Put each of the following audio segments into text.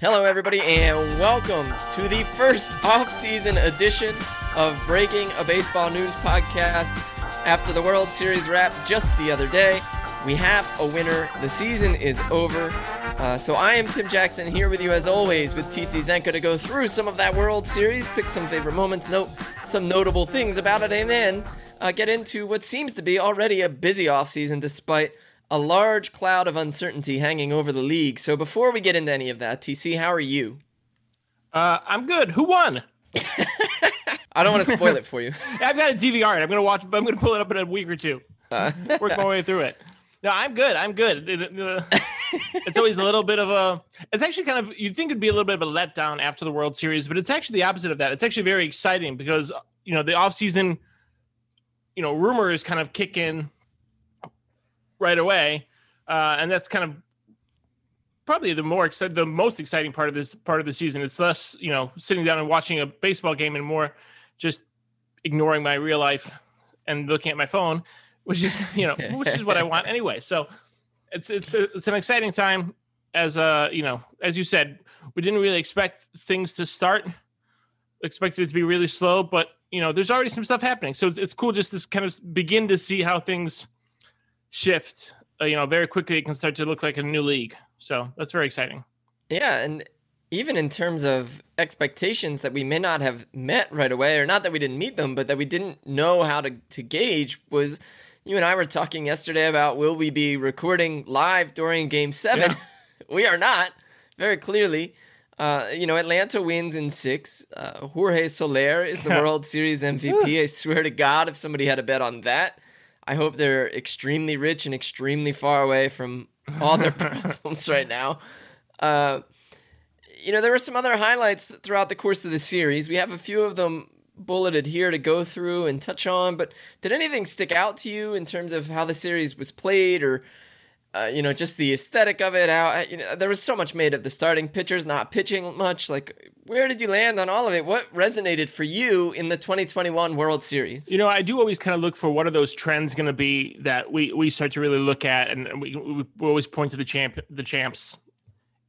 Hello, everybody, and welcome to the first off-season edition of Breaking a Baseball News podcast. After the World Series wrap just the other day, we have a winner. The season is over. Uh, so I am Tim Jackson here with you as always with TC Zenka to go through some of that World Series, pick some favorite moments, note some notable things about it, and then uh, get into what seems to be already a busy offseason despite a large cloud of uncertainty hanging over the league. So before we get into any of that, TC, how are you? Uh, I'm good. Who won? I don't want to spoil it for you. I've got a DVR. I'm gonna watch. But I'm gonna pull it up in a week or two. Uh. Work my way through it. No, I'm good. I'm good. It, uh, it's always a little bit of a. It's actually kind of. You'd think it'd be a little bit of a letdown after the World Series, but it's actually the opposite of that. It's actually very exciting because you know the off season. You know, rumors kind of kick in right away, uh, and that's kind of probably the more the most exciting part of this part of the season. It's less, you know, sitting down and watching a baseball game, and more just ignoring my real life and looking at my phone, which is, you know, which is what I want anyway. So it's it's it's an exciting time. As uh, you know, as you said, we didn't really expect things to start. Expected it to be really slow, but you know, there's already some stuff happening. So it's, it's cool just to kind of begin to see how things shift, uh, you know, very quickly it can start to look like a new league. So that's very exciting. Yeah, and even in terms of expectations that we may not have met right away, or not that we didn't meet them, but that we didn't know how to, to gauge was you and I were talking yesterday about will we be recording live during game seven? Yeah. we are not, very clearly. Uh, you know, Atlanta wins in six. Uh, Jorge Soler is the World Series MVP. I swear to God, if somebody had a bet on that, I hope they're extremely rich and extremely far away from all their problems right now. Uh, you know, there were some other highlights throughout the course of the series. We have a few of them bulleted here to go through and touch on, but did anything stick out to you in terms of how the series was played or uh, you know, just the aesthetic of it. How you know, there was so much made of the starting pitchers not pitching much. Like, where did you land on all of it? What resonated for you in the 2021 World Series? You know, I do always kind of look for what are those trends going to be that we we start to really look at, and we, we always point to the champ the champs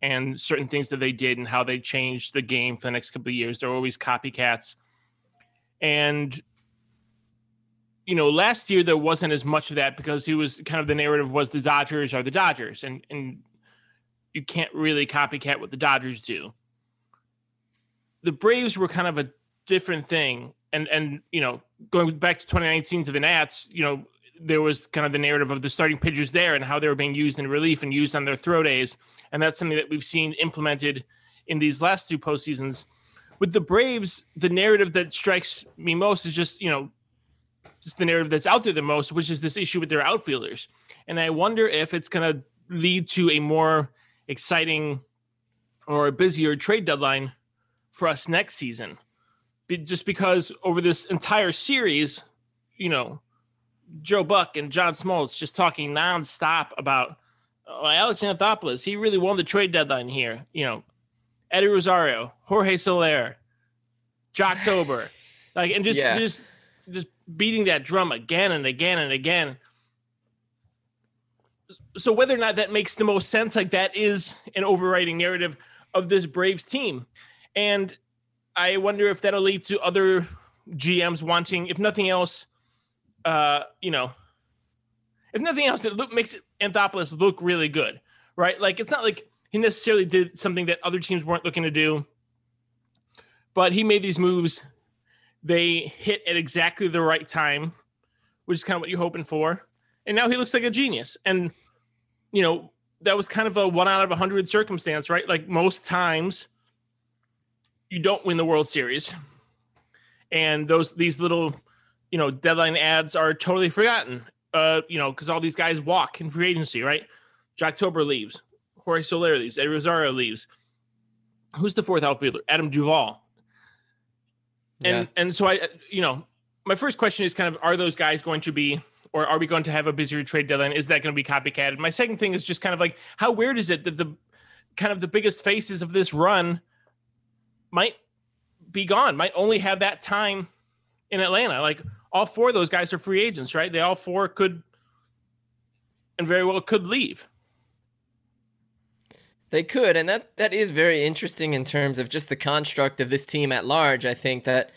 and certain things that they did and how they changed the game for the next couple of years. They're always copycats, and you know, last year there wasn't as much of that because he was kind of the narrative was the Dodgers are the Dodgers, and and you can't really copycat what the Dodgers do. The Braves were kind of a different thing, and and you know, going back to 2019 to the Nats, you know, there was kind of the narrative of the starting pitchers there and how they were being used in relief and used on their throw days, and that's something that we've seen implemented in these last two postseasons. With the Braves, the narrative that strikes me most is just you know just the narrative that's out there the most, which is this issue with their outfielders. And I wonder if it's going to lead to a more exciting or a busier trade deadline for us next season. Be- just because over this entire series, you know, Joe Buck and John Smoltz just talking nonstop about oh, Alex Anthopoulos. He really won the trade deadline here. You know, Eddie Rosario, Jorge Soler, Joctober, like, and just yeah. just just beating that drum again and again and again. So whether or not that makes the most sense, like that is an overriding narrative of this Braves team. And I wonder if that'll lead to other GMs wanting, if nothing else, uh, you know, if nothing else, it look, makes Anthopoulos look really good, right? Like it's not like he necessarily did something that other teams weren't looking to do, but he made these moves they hit at exactly the right time, which is kind of what you're hoping for. And now he looks like a genius. And, you know, that was kind of a one out of a hundred circumstance, right? Like most times you don't win the World Series. And those these little, you know, deadline ads are totally forgotten. Uh, you know, because all these guys walk in free agency, right? Joctober leaves, Jorge Soler leaves, Eddie Rosario leaves. Who's the fourth outfielder? Adam Duvall and yeah. and so I, uh, you know, my first question is kind of, are those guys going to be, or are we going to have a busier trade deadline? Is that going to be copycatted? My second thing is just kind of like, how weird is it that the kind of the biggest faces of this run might be gone, might only have that time in Atlanta. Like all four of those guys are free agents, right? They all four could and very well could leave. They could, and that that is very interesting in terms of just the construct of this team at large. I think that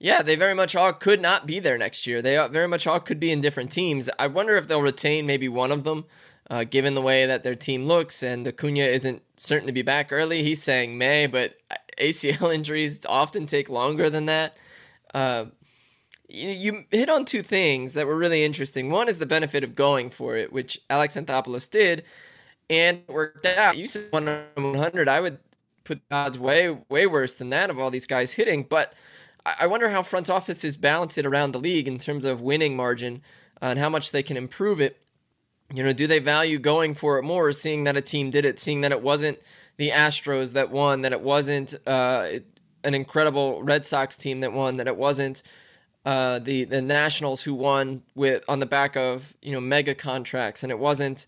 yeah, they very much all could not be there next year. They very much all could be in different teams. I wonder if they'll retain maybe one of them, uh, given the way that their team looks. And Acuna isn't certain to be back early. He's saying May, but ACL injuries often take longer than that. Uh, you, you hit on two things that were really interesting. One is the benefit of going for it, which Alex Anthopoulos did, and worked out. You said 100. I would put odds way way worse than that of all these guys hitting, but I wonder how front offices balance it around the league in terms of winning margin uh, and how much they can improve it. You know, do they value going for it more, seeing that a team did it, seeing that it wasn't the Astros that won, that it wasn't uh, an incredible Red Sox team that won, that it wasn't uh, the the Nationals who won with on the back of you know mega contracts, and it wasn't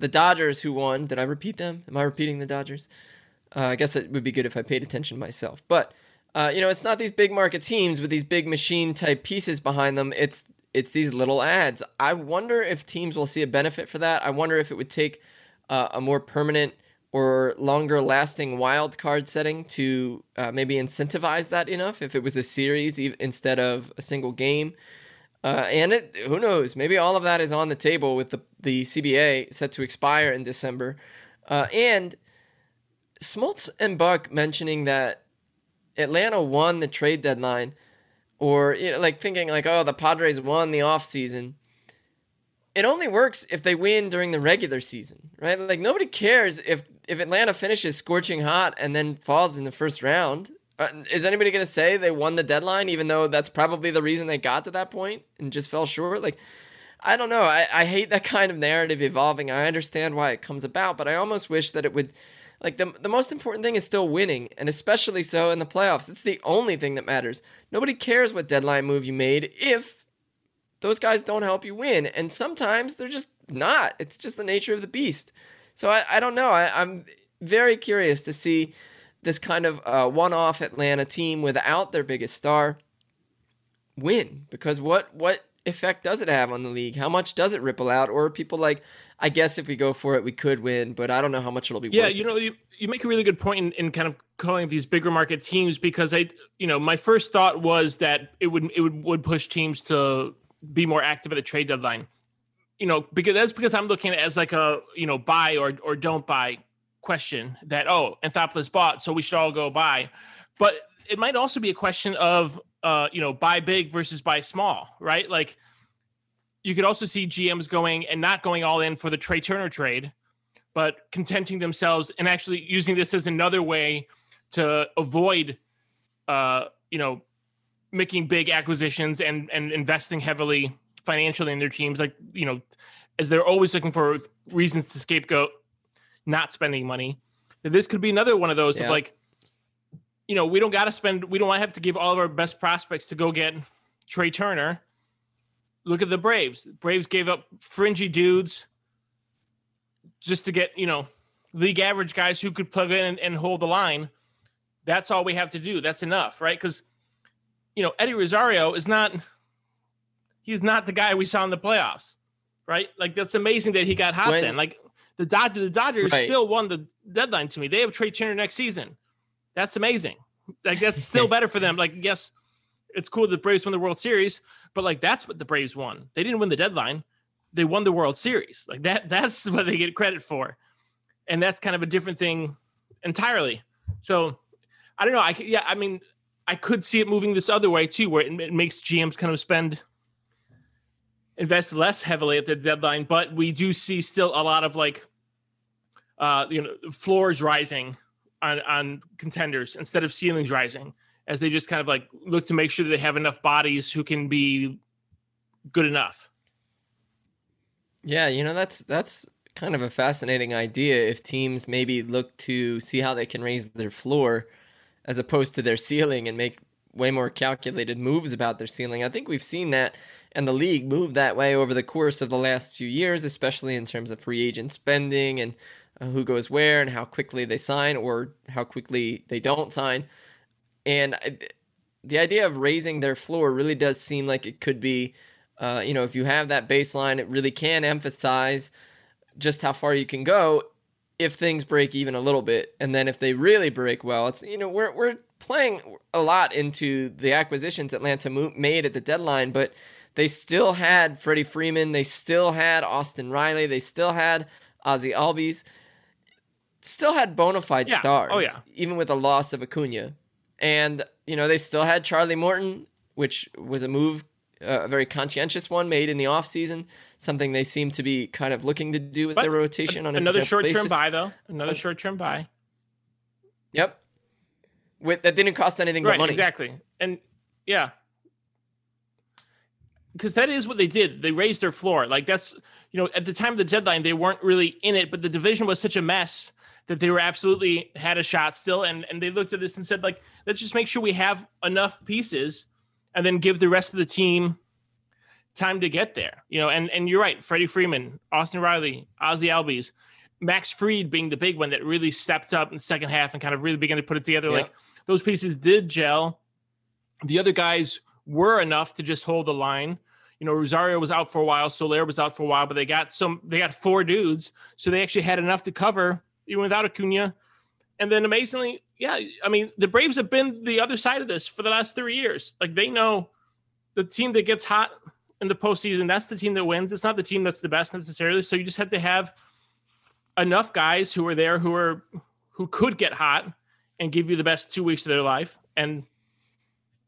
the Dodgers who won. Did I repeat them? Am I repeating the Dodgers? Uh, I guess it would be good if I paid attention myself, but uh, you know, it's not these big market teams with these big machine type pieces behind them. It's it's these little ads. I wonder if teams will see a benefit for that. I wonder if it would take uh, a more permanent or longer lasting wild card setting to uh, maybe incentivize that enough if it was a series instead of a single game. Uh, and it, who knows? Maybe all of that is on the table with the the CBA set to expire in December. Uh, and Smoltz and Buck mentioning that Atlanta won the trade deadline, or you know, like thinking like, oh, the Padres won the offseason. It only works if they win during the regular season, right? Like nobody cares if if Atlanta finishes scorching hot and then falls in the first round. Uh, is anybody going to say they won the deadline, even though that's probably the reason they got to that point and just fell short? Like, I don't know. I, I hate that kind of narrative evolving. I understand why it comes about, but I almost wish that it would like the the most important thing is still winning, and especially so in the playoffs. It's the only thing that matters. Nobody cares what deadline move you made if those guys don't help you win, and sometimes they're just not. It's just the nature of the beast. So I, I don't know. I, I'm very curious to see this kind of uh, one-off Atlanta team without their biggest star win because what what effect does it have on the league? How much does it ripple out? Or people like I guess if we go for it, we could win, but I don't know how much it'll be. Yeah, you know, you, you make a really good point in, in kind of calling these bigger market teams because I, you know, my first thought was that it would it would would push teams to be more active at the trade deadline. You know, because that's because I'm looking at it as like a you know buy or or don't buy question that oh Anthopoulos bought, so we should all go buy. But it might also be a question of uh you know buy big versus buy small, right? Like you could also see GMs going and not going all in for the Trea Turner trade, but contenting themselves and actually using this as another way to avoid, uh, you know, making big acquisitions and and investing heavily financially in their teams. Like you know, as they're always looking for reasons to scapegoat not spending money. This could be another one of those yeah. of like, you know, we don't got to spend. We don't want to have to give all of our best prospects to go get Trea Turner look at the Braves. The Braves gave up fringy dudes just to get, you know, league average guys who could plug in and, and hold the line. That's all we have to do. That's enough, right? Because, you know, Eddie Rosario is not, he's not the guy we saw in the playoffs, right? Like, that's amazing that he got hot when, then. Like, the, Dodgers, the Dodgers right. still won the deadline to me. They have Trea Turner next season. That's amazing. Like, that's still better for them. Like, yes, it's cool that the Braves won the World Series, but like that's what the Braves won. They didn't win the deadline. They won the World Series. Like that that's what they get credit for. And that's kind of a different thing entirely. So I don't know. I yeah, I mean, I could see it moving this other way too, where it, it makes GMs kind of spend invest less heavily at the deadline, but we do see still a lot of like uh you know floors rising on on contenders instead of ceilings rising as they just kind of like look to make sure that they have enough bodies who can be good enough. Yeah, you know that's that's kind of a fascinating idea if teams maybe look to see how they can raise their floor as opposed to their ceiling and make way more calculated moves about their ceiling. I think we've seen that and the league move that way over the course of the last few years, especially in terms of free agent spending and uh, who goes where and how quickly they sign or how quickly they don't sign. And the idea of raising their floor really does seem like it could be, uh, you know, if you have that baseline, it really can emphasize just how far you can go. if things break even a little bit, and then if they really break well, it's you know we're we're playing a lot into the acquisitions Atlanta made at the deadline, but they still had Freddie Freeman, they still had Austin Riley, they still had Ozzy Albies, still had bona fide yeah. stars. Oh yeah, even with the loss of Acuna, and you know they still had Charlie Morton, which was a move, uh, a very conscientious one made in the offseason, something they seem to be kind of looking to do with but their rotation on another short term buy though, another short term buy. Yep. With that didn't cost anything right, but money. Exactly. And yeah. Because that is what they did. They raised their floor. Like that's you know, at the time of the deadline, they weren't really in it, but the division was such a mess that they were absolutely had a shot still. And and they looked at this and said, like, let's just make sure we have enough pieces and then give the rest of the team time to get there. You know, and and you're right, Freddie Freeman, Austin Riley, Ozzy Albies, Max Fried being the big one that really stepped up in the second half and kind of really began to put it together. Like those pieces did gel. The other guys were enough to just hold the line. You know, Rosario was out for a while, Soler was out for a while, but they got some. They got four dudes, so they actually had enough to cover even without Acuna. And then amazingly, yeah, I mean, the Braves have been the other side of this for the last three years. Like they know the team that gets hot in the postseason, that's the team that wins. It's not the team that's the best necessarily. So you just have to have enough guys who are there who are who could get hot and give you the best two weeks of their life, and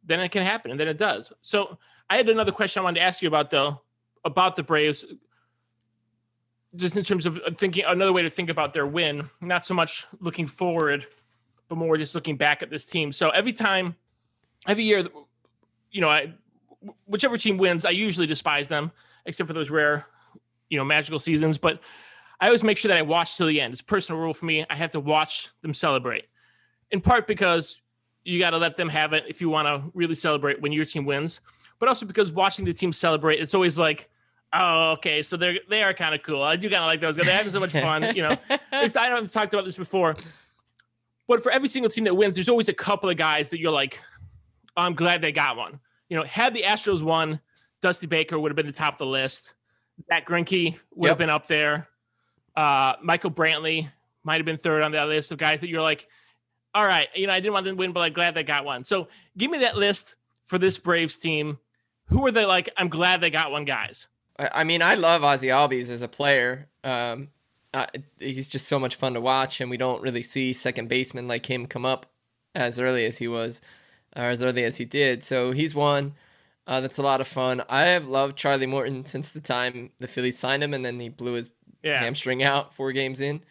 then it can happen, and then it does. So I had another question I wanted to ask you about though, about the Braves, just in terms of thinking another way to think about their win, not so much looking forward, but more just looking back at this team. So every time, every year, you know, I whichever team wins, I usually despise them, except for those rare, you know, magical seasons. But I always make sure that I watch till the end. It's a personal rule for me. I have to watch them celebrate, in part because you got to let them have it if you want to really celebrate when your team wins, but also because watching the team celebrate, it's always like, oh, okay, so they're they are kind of cool. I do kind of like those guys. They're having so much fun, you know. I know I've talked about this before, but for every single team that wins, there's always a couple of guys that you're like, oh, I'm glad they got one. You know, had the Astros won, Dusty Baker would have been the top of the list. Zack Greinke would yep. have been up there. Uh, Michael Brantley might have been third on that list of guys that you're like, all right, you know, I didn't want them to win, but I'm glad they got one. So give me that list for this Braves team. Who are they like? I'm glad they got one, guys. I mean, I love Ozzy Albies as a player. Um, uh, he's just so much fun to watch, and we don't really see second baseman like him come up as early as he was, or as early as he did. So he's one. Uh, that's a lot of fun. I have loved Charlie Morton since the time the Phillies signed him, and then he blew his yeah. hamstring out four games in.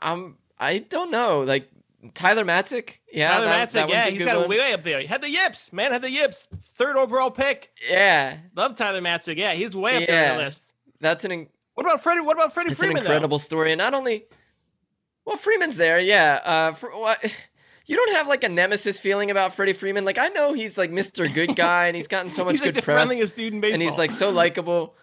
I'm I don't know like Tyler Matzek. Yeah, Tyler that, Matzek. That yeah, he's got one. way up there. He had the yips, man. Had the yips. Third overall pick. Yeah, love Tyler Matzek. Yeah, he's way up yeah. there on the list. That's an. In- what about Freddie? What about Freddie That's Freeman? an incredible though? story, and not only. Well, Freeman's there, yeah. Uh, for what? You don't have like a nemesis feeling about Freddie Freeman. Like I know he's like Mr. Good Guy, and he's gotten so much he's good like the press, friendliest dude in baseball, and he's like so likable.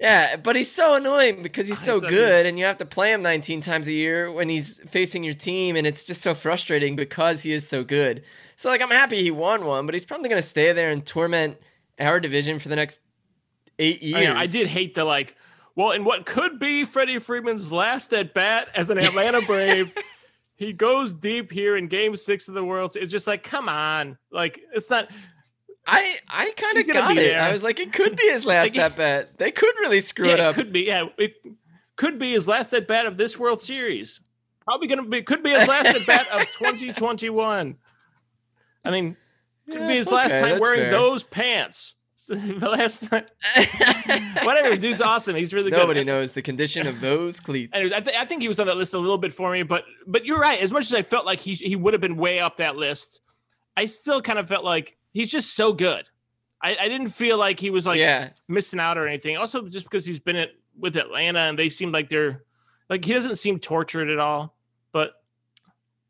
Yeah, but he's so annoying because he's ah, so good, and you have to play him 19 times a year when he's facing your team, and it's just so frustrating because he is so good. So, like, I'm happy he won one, but he's probably going to stay there and torment our division for the next eight years. I, know, I did hate the, like, well, in what could be Freddie Freeman's last at bat as an Atlanta Brave, he goes deep here in game six of the World It's just like, come on. Like, it's not I I kind of got it. There. I was like, it could be his last like, at bat. They could really screw yeah, it up. It could be. Yeah, it could be his last at bat of this World Series. Probably gonna be. Could be his last at bat of 2021. I mean, could yeah, be his okay, last time wearing fair. those pants. the last time, whatever. Dude's awesome. He's really Nobody good. Nobody knows the condition of those cleats. Anyways, I, th- I think he was on that list a little bit for me, but but you're right. As much as I felt like he he would have been way up that list, I still kind of felt like he's just so good. I, I didn't feel like he was like yeah. missing out or anything. Also, just because he's been at with Atlanta and they seem like they're like he doesn't seem tortured at all. But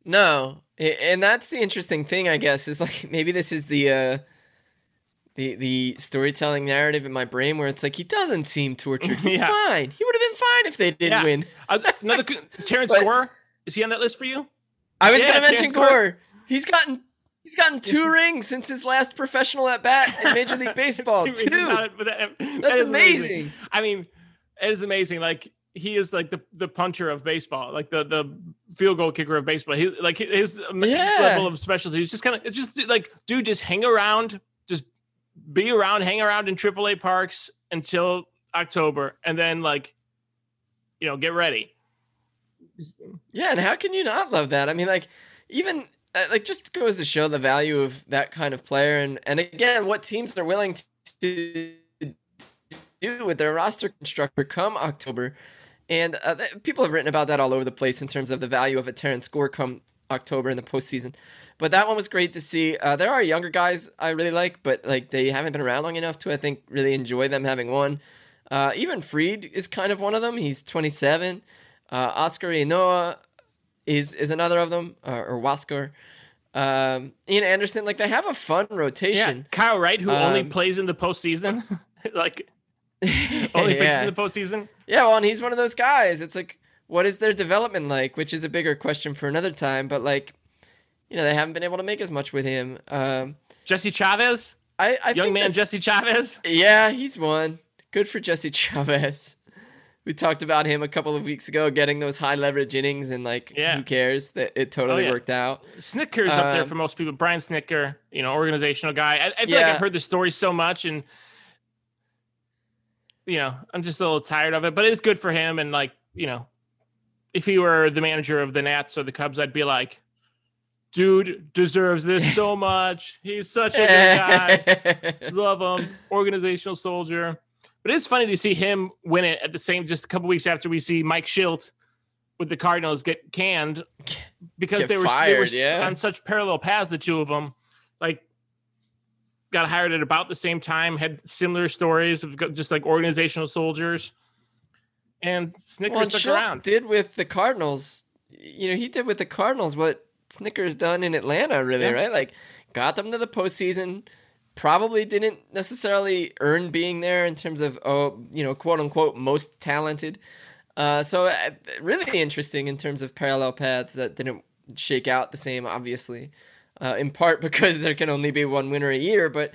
no, and that's the interesting thing, I guess, is like maybe this is the uh the the storytelling narrative in my brain where it's like he doesn't seem tortured. He's yeah. fine. He would have been fine if they didn't yeah. win. Another Terrence but, Gore is he on that list for you? I was yeah, gonna mention Gore. Gore. He's gotten He's gotten two rings since his last professional at bat in Major League Baseball. two. two. Not, that, That's that amazing. amazing. I mean, it is amazing. Like he is like the the puncher of baseball, like the the field goal kicker of baseball. He like his yeah. level of specialty is just kind of just like dude, just hang around, just be around, hang around in AAA parks until October, and then like you know get ready. Yeah, and how can you not love that? I mean, like even like just goes to show the value of that kind of player, and and again, what teams are willing to do with their roster constructor come October. And uh, th- people have written about that all over the place in terms of the value of a Terrence Gore come October in the postseason. But that one was great to see. Uh, there are younger guys I really like, but like they haven't been around long enough to I think really enjoy them having one. Uh, even Fried is kind of one of them. He's 27. Uh, Oscar Ynoa is is another of them, uh, or Huascar. Um, Ian Anderson, like they have a fun rotation. Yeah, Kyle Wright, who um, only plays in the postseason, like only yeah. in the postseason. Yeah, well, and he's one of those guys. It's like, what is their development like? Which is a bigger question for another time. But like, you know, they haven't been able to make as much with him. Um, Jesse Chavez, I, I young man Jesse Chavez. Yeah, he's one. Good for Jesse Chavez. We talked about him a couple of weeks ago, getting those high leverage innings, and like, yeah. who cares that it totally oh, yeah. worked out. Snitker's um, up there um, for most people. Brian Snitker, you know, organizational guy. I, I feel yeah. like I've heard the story so much, and you know, I'm just a little tired of it, but it's good for him. And like, you know, if he were the manager of the Nats or the Cubs, I'd be like, dude deserves this so much. He's such a good guy. Love him. Organizational soldier. But it's funny to see him win it at the same, just a couple weeks after we see Mike Shildt with the Cardinals get canned because get they were, fired, they were yeah. on such parallel paths, the two of them. Like got hired at about the same time, had similar stories of just like organizational soldiers. And Snitker well, stuck around. Did with the Cardinals, you know, he did with the Cardinals what Snitker's done in Atlanta, really, yeah. right? Like got them to the postseason. Probably didn't necessarily earn being there in terms of, oh, you know, quote unquote, most talented. Uh, so uh, really interesting in terms of parallel paths that didn't shake out the same, obviously uh, in part because there can only be one winner a year. But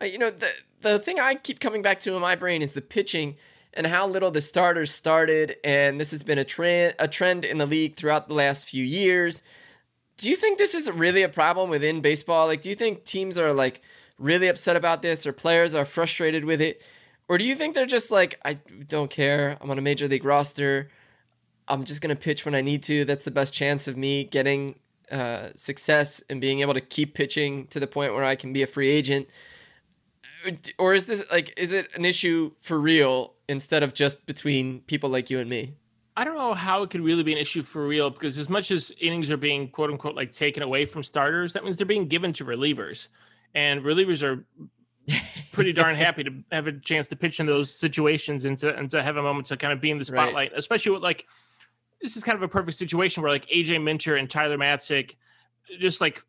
uh, you know, the the thing I keep coming back to in my brain is the pitching and how little the starters started, and this has been a trend a trend in the league throughout the last few years. Do you think this is really a problem within baseball? Like, do you think teams are like really upset about this, or players are frustrated with it? Or do you think they're just like, I don't care. I'm on a major league roster. I'm just going to pitch when I need to. That's the best chance of me getting uh, success and being able to keep pitching to the point where I can be a free agent? Or is this like, is it an issue for real instead of just between people like you and me? I don't know how it could really be an issue for real because as much as innings are being quote unquote like taken away from starters, that means they're being given to relievers. And relievers are pretty darn happy to have a chance to pitch in those situations and to and to have a moment to kind of be in the spotlight, right. especially with like this is kind of a perfect situation where like AJ Minter and Tyler Matzek just like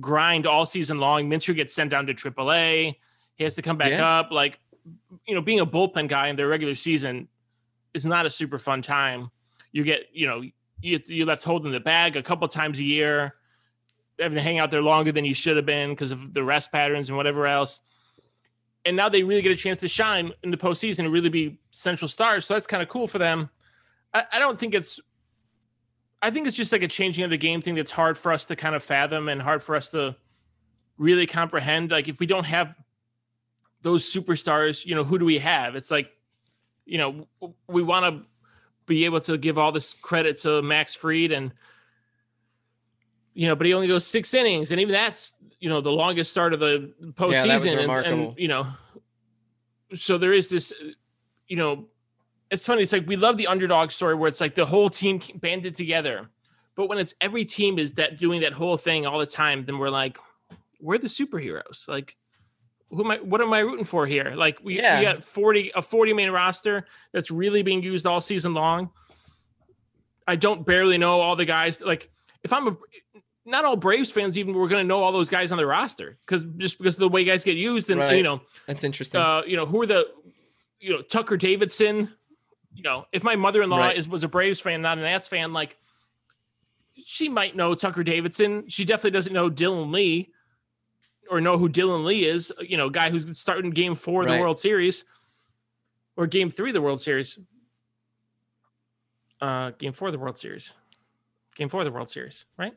grind all season long. Minter gets sent down to AAA. He has to come back yeah. up. Like, you know, being a bullpen guy in their regular season is not a super fun time. You get, you know, you, you let's hold in the bag a couple times a year, having to hang out there longer than you should have been because of the rest patterns and whatever else. And now they really get a chance to shine in the postseason and really be central stars. So that's kind of cool for them. I, I don't think it's I think it's just like a changing of the game thing that's hard for us to kind of fathom and hard for us to really comprehend. Like if we don't have those superstars, you know, who do we have? It's like, you know, we want to be able to give all this credit to Max Fried and you know, but he only goes six innings, and even that's you know the longest start of the postseason, yeah, and, and you know, so there is this, you know, it's funny. It's like we love the underdog story where it's like the whole team banded together, but when it's every team is that doing that whole thing all the time, then we're like, we're the superheroes. Like, who am I? What am I rooting for here? Like, we, yeah. we got forty a forty man roster that's really being used all season long. I don't barely know all the guys. Like, if I'm a not all Braves fans even we're going to know all those guys on the roster because just because of the way guys get used and right. you know that's interesting. Uh, you know who are the you know Tucker Davidson, you know, if my mother in law right. is was a Braves fan, not an Nats fan, like she might know Tucker Davidson. She definitely doesn't know Dylan Lee or know who Dylan Lee is. You know, guy who's starting Game Four of right. the World Series or Game Three of the World Series. Uh, game four of the World Series. Game four of the World Series, right?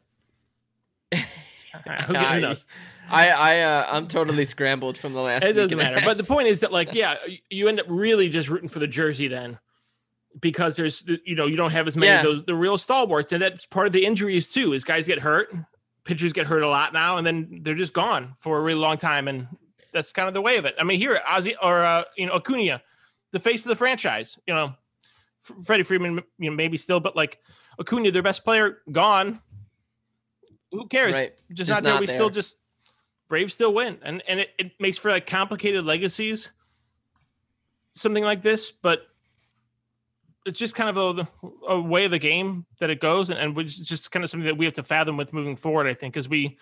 Who, knows? I I uh, I'm totally scrambled from the last. It doesn't matter. But the point is that like yeah, you end up really just rooting for the jersey then, because there's you know you don't have as many yeah. of those the real stalwarts, and that's part of the injuries too. Is guys get hurt, pitchers get hurt a lot now, and then they're just gone for a really long time, and that's kind of the way of it. I mean, here Ozzy or uh, you know Acuna, the face of the franchise, you know, Freddie Freeman, you know maybe still, but like Acuna, their best player, gone who cares? Right. Just, just, not, there. we there. still just Braves still win, and and it, it makes for like complicated legacies, something like this. But it's just kind of a, a way of the game that it goes, and, and it's just kind of something that we have to fathom with moving forward. I think as we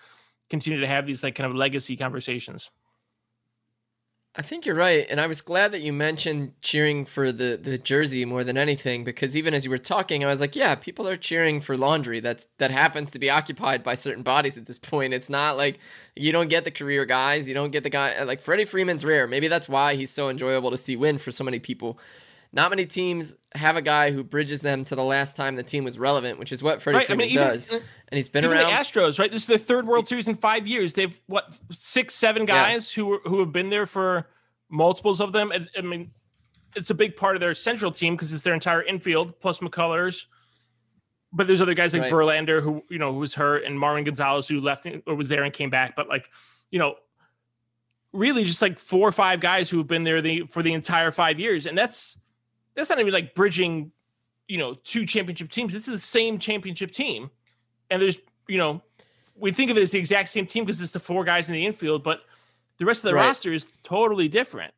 continue to have these like kind of legacy conversations. I think you're right, and I was glad that you mentioned cheering for the the jersey more than anything because even as you were talking, I was like, yeah, people are cheering for laundry that's that happens to be occupied by certain bodies at this point. It's not like you don't get the career guys, you don't get the guy like Freddie Freeman's rare. Maybe that's why he's so enjoyable to see win for so many people. Not many teams have a guy who bridges them to the last time the team was relevant, which is what Freddie right, Freeman I mean, even, does. Uh, and he's been around. The Astros, right? This is their third World Series in five years. They've what six, seven guys yeah. who who have been there for multiples of them. I, I mean, it's a big part of their central team because it's their entire infield plus McCullers. But there's other guys like right. Verlander who you know who was hurt, and Marwin Gonzalez who left or was there and came back. But like, you know, really just like four or five guys who have been there the, for the entire five years, and that's that's not even like bridging, you know, two championship teams. This is the same championship team, and there's you know, we think of it as the exact same team because it's the four guys in the infield, but the rest of the right. roster is totally different.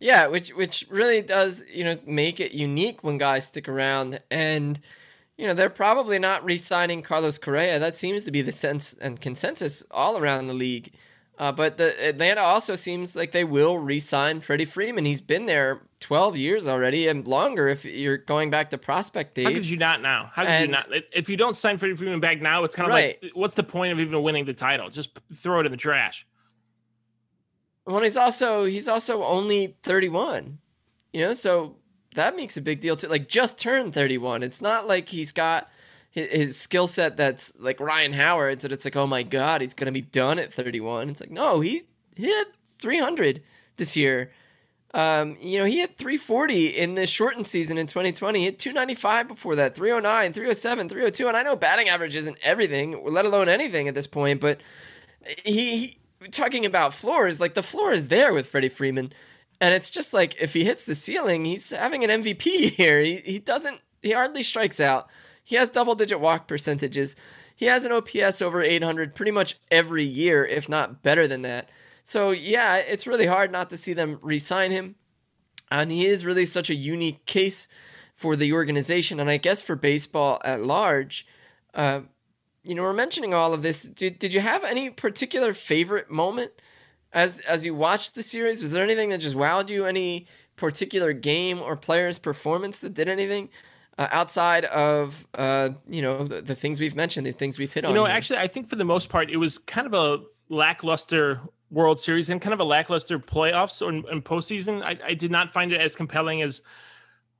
Yeah, which which really does you know make it unique when guys stick around, and you know they're probably not re-signing Carlos Correa. That seems to be the sense and consensus all around the league. Uh, but the Atlanta also seems like they will re-sign Freddie Freeman. He's been there 12 years already and longer if you're going back to prospect days. How could you not now? How could and, you not? If you don't sign Freddie Freeman back now, it's kind of right. like, what's the point of even winning the title? Just throw it in the trash. Well, he's also he's also only 31. You know, so that makes a big deal too. Like just turned 31. It's not like he's got his, skill set that's like Ryan Howard's that it's like, oh my god, he's gonna be done at 31. It's like, no, he hit 300 this year. Um, you know, he hit 340 in this shortened season in 2020. He hit 295 before that, 309, 307, 302. And I know batting average isn't everything, let alone anything at this point, but he, he talking about floors, like the floor is there with Freddie Freeman. And it's just like if he hits the ceiling, he's having an MVP here. He, he doesn't, he hardly strikes out. He has double digit walk percentages. He has an OPS over 800 pretty much every year, if not better than that. So, yeah, it's really hard not to see them re sign him. And he is really such a unique case for the organization and I guess for baseball at large. Uh, you know, we're mentioning all of this. Did, did you have any particular favorite moment as as you watched the series? Was there anything that just wowed you? Any particular game or player's performance that did anything? Uh, outside of uh, you know the, the, things we've mentioned, the things we've hit on. You know, here. actually, I think for the most part, it was kind of a lackluster World Series and kind of a lackluster playoffs or in, postseason. I, I, did not find it as compelling as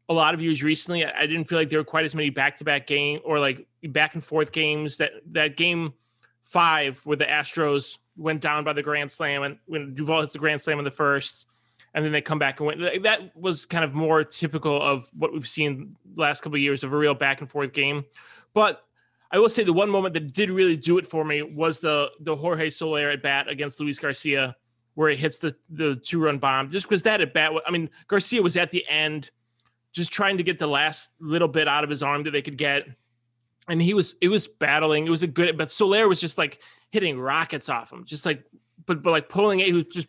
a lot of years recently. I, I didn't feel like there were quite as many back-to-back game or like back and forth games. That that game five where the Astros went down by the grand slam and when Duvall hits the grand slam in the first and then they come back and win. That was kind of more typical of what we've seen last couple of years of a real back and forth game. But I will say the one moment that did really do it for me was the the Jorge Soler at bat against Luis Garcia, where he hits the the two run bomb. Just because that at bat, I mean Garcia was at the end, just trying to get the last little bit out of his arm that they could get, and he was it was battling. It was a good, but Soler was just like hitting rockets off him, just like but but like pulling it. He was just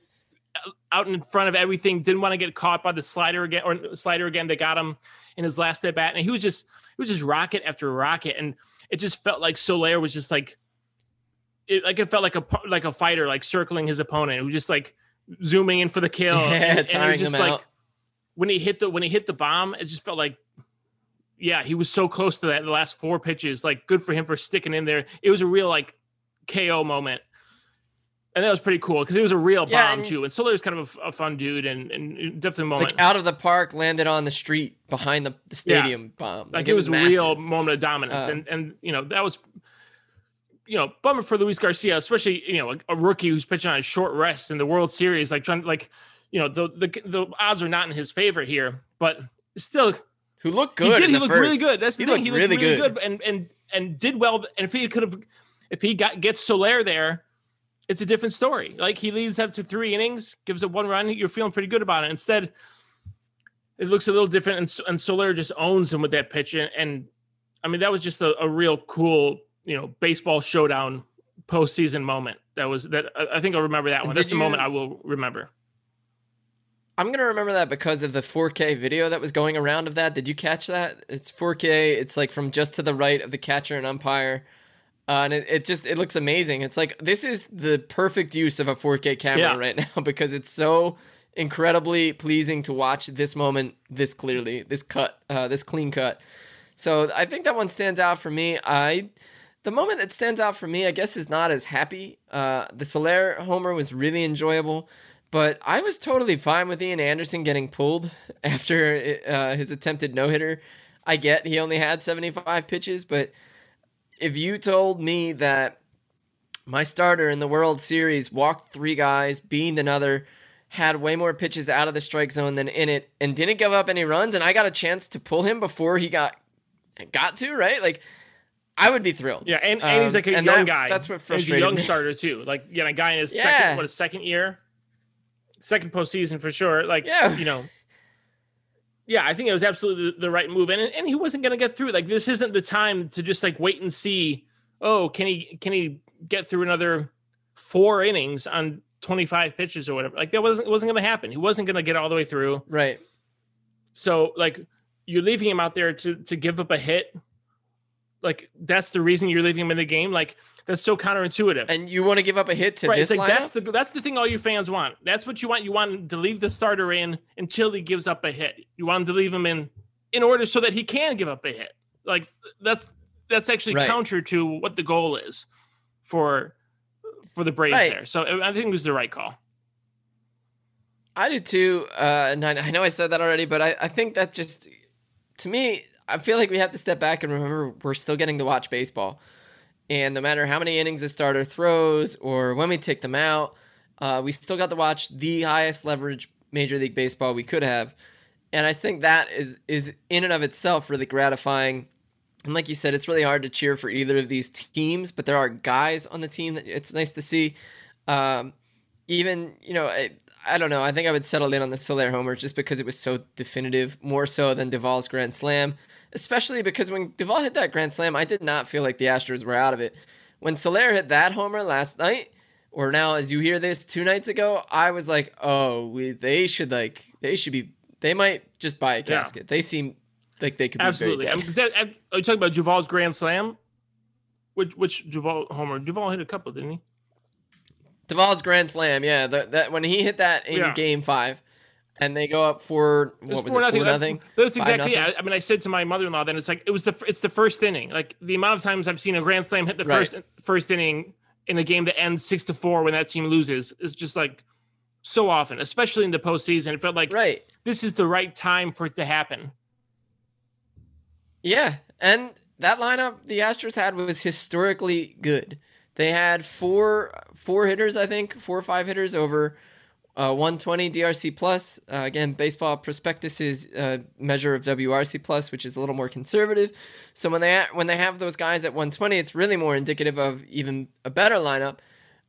uh, out in front of everything. Didn't want to get caught by the slider again or slider again. They got him in his last at bat, and he was just he was just rocket after rocket, and it just felt like Soler was just like it like it felt like a like a fighter like circling his opponent. who was just like zooming in for the kill. Yeah, and, and just like out. when he hit the when he hit the bomb, it just felt like yeah, he was so close to that the last four pitches. Like good for him for sticking in there. It was a real like KO moment and that was pretty cool because he was a real Yeah, bomb and- too. And Soler's kind of a, a fun dude, and, and definitely a moment. Like out of the park, landed on the street behind the, the stadium bomb. like, it was, a real moment of dominance, Uh, and and you know that was. You know, bummer for Luis Garcia, especially you know a, a rookie who's pitching on a short rest in the World Series, like trying like, you know the the the odds are not in his favor here, but still Who looked he good. did. in He the looked first. really good. That's the He thing. looked He looked really really, good. good. and and and did well. And if he could have, if he got gets Soler there, it's a different story. Like he leads up to three innings, gives it one run. You're feeling pretty good about it. Instead, it looks a little different, and, and Soler just owns him with that pitch. And, and I mean, that was just a, a real cool, you know, baseball showdown postseason moment. That was that. I I think I'll remember that one. did That's the moment I will remember. I'm gonna remember that because of the 4K video that was going around of that. Did you catch that? It's 4K. It's like from just to the right of the catcher and umpire, uh, and it, it just it looks amazing. It's like this is the perfect use of a 4K camera Yeah. right now because it's so incredibly pleasing to watch this moment this clearly, this cut, uh, this clean cut. So I think that one stands out for me. I the moment that stands out for me, I guess, is not as happy. Uh, the Soler homer was really enjoyable, but I was totally fine with Ian Anderson getting pulled after uh, his attempted no hitter. I get he only had 75 pitches, but if you told me that my starter in the World Series walked three guys, beamed another, had way more pitches out of the strike zone than in it, and didn't give up any runs, and I got a chance to pull him before he got got to, right? Like I would be thrilled. Yeah, and, and he's Um, like a young that- guy. That's what And He's a young me. starter too. Like you know, a guy in his Yeah. second what his second year, second postseason for sure. Like Yeah. you know, yeah, I think it was absolutely the, right move, and and he wasn't going to get through. Like this isn't the time to just like wait and see. Oh, can he can he get through another four innings on twenty five pitches or whatever? Like that wasn't wasn't going to happen. He wasn't going to get all the way through. Right. So like you're leaving him out there to to give up a hit. Like that's the reason you're leaving him in the game. Like that's so counterintuitive. And you want to give up a hit to right, this it's like lineup? that's the that's the thing all you fans want. That's what you want. You want to leave the starter in until he gives up a hit. You want to leave him in in order so that he can give up a hit. Like that's that's actually Right. counter to what the goal is for for the Braves Right. there. So I think it was the right call. I do too. Uh, and I, I know I said that already, but I, I think that just, to me, I feel like we have to step back and remember we're still getting to watch baseball. And no matter how many innings a starter throws or when we take them out, uh, we still got to watch the highest leverage Major League Baseball we could have. And I think that is is in and of itself really gratifying. And like you said, it's really hard to cheer for either of these teams, but there are guys on the team that it's nice to see. Um, even you know, I, I don't know. I think I would settle in on the Soler homer just because it was so definitive, more so than Duvall's grand slam. Especially because when Duvall hit that grand slam, I did not feel like the Astros were out of it. When Soler hit that homer last night, or now as you hear this two nights ago, I was like, oh, we, they should like they should be they might just buy a Yeah. casket. They seem like they could be Absolutely. very I dead. mean, 'cause that, I- are you talking about Duvall's grand slam? Which which Duvall homer? Duvall hit a couple, didn't he? Duvall's grand slam, yeah, the, that when he hit that in Yeah. game five, and they go up for It was what was four it, nothing. four That- nothing. That's exactly. Yeah. I mean, I said to my mother-in-law, then it's like it was the it's the first inning. Like the amount of times I've seen a grand slam hit the Right. first first inning in a game that ends six to four when that team loses is just like so often, especially in the postseason. It felt like Right. this is the right time for it to happen. Yeah, and that lineup the Astros had was historically good. They had four four hitters, I think, four or five hitters over uh, 120 DRC plus. Uh, again, Baseball Prospectus's uh, measure of WRC plus, which is a little more conservative. So when they when they have those guys at 120, it's really more indicative of even a better lineup.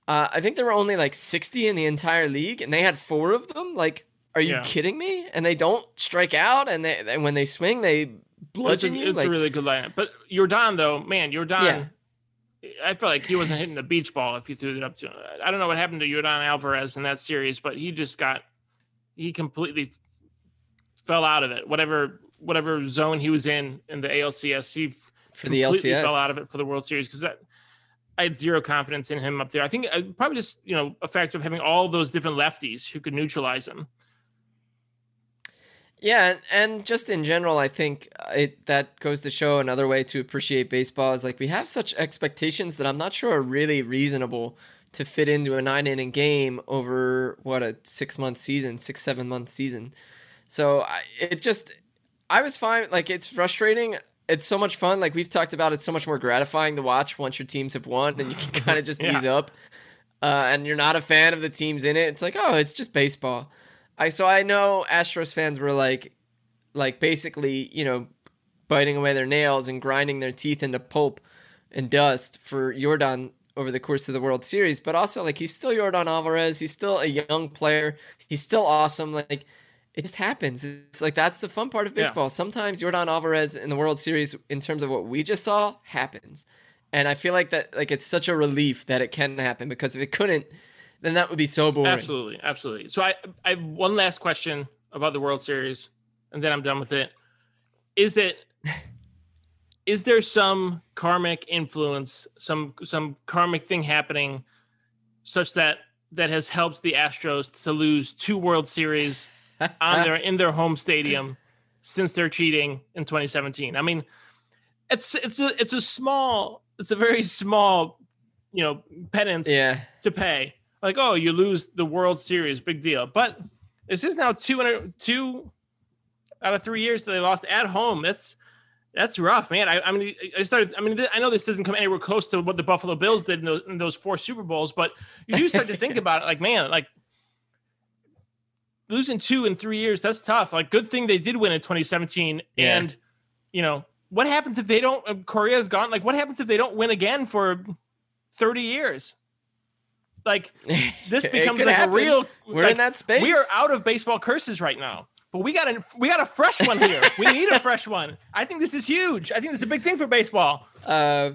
Uh, I think there were only like 60 in the entire league, and they had four of them. Like, are you Yeah. kidding me? And they don't strike out, and they and when they swing, they It's, a, bludgeon you. it's Like, a really good lineup. But Yordan though, man, Yordan. Yeah. I felt like he wasn't hitting the beach ball if you threw it up to. I don't know what happened to Yordan Alvarez in that series, but he just got he completely fell out of it. Whatever whatever zone he was in in the ALCS, he for the completely LCS. fell out of it for the World Series because that I had zero confidence in him up there. I think uh, probably just you know a factor of having all those different lefties who could neutralize him. Yeah, and- just in general, I think uh, it that goes to show another way to appreciate baseball is like we have such expectations that I'm not sure are really reasonable to fit into a nine inning game over what a six month season, six seven month season. So I, it just, I was fine. Like it's frustrating. It's so much fun. Like we've talked about, it's so much more gratifying to watch once your teams have won, and you can kind of just yeah. ease up. Uh, and you're not a fan of the teams in it. It's like, oh, it's just baseball. I so I know Astros fans were like, like basically, you know, biting away their nails and grinding their teeth into pulp and dust for Yordan over the course of the World Series, but also like he's still Yordan Alvarez. He's still a young player. He's still awesome. Like it just happens. It's like that's the fun part of baseball. Yeah. Sometimes Yordan Alvarez in the World Series, in terms of what we just saw, happens. And I feel like that like it's such a relief that it can happen because if it couldn't, then that would be so boring. Absolutely, absolutely. So I I have one last question about the World Series, and then I'm done with it. Is that is there some karmic influence, some some karmic thing happening, such that that has helped the Astros to lose two World Series on their in their home stadium since they're cheating in 2017? I mean, it's it's a it's a small, it's a very small, you know, penance yeah. to pay. Like, oh, you lose the World Series, big deal. But this is now two two out of three years that they lost at home. That's that's rough, man. I, I, mean, I started. I mean, I know this doesn't come anywhere close to what the Buffalo Bills did in those, in those four Super Bowls, but you do start to think about it. Like, man, like losing two in three years, that's tough. Like, good thing they did win in 2017. Yeah. And you know, what happens if they don't? Correa's gone. Like, what happens if they don't win again for 30 years? Like, this becomes like happen. a real. We're like, in that space. We are out of baseball curses right now. But we got a we got a fresh one here. we need a fresh one. I think this is huge. I think this is a big thing for baseball. Uh,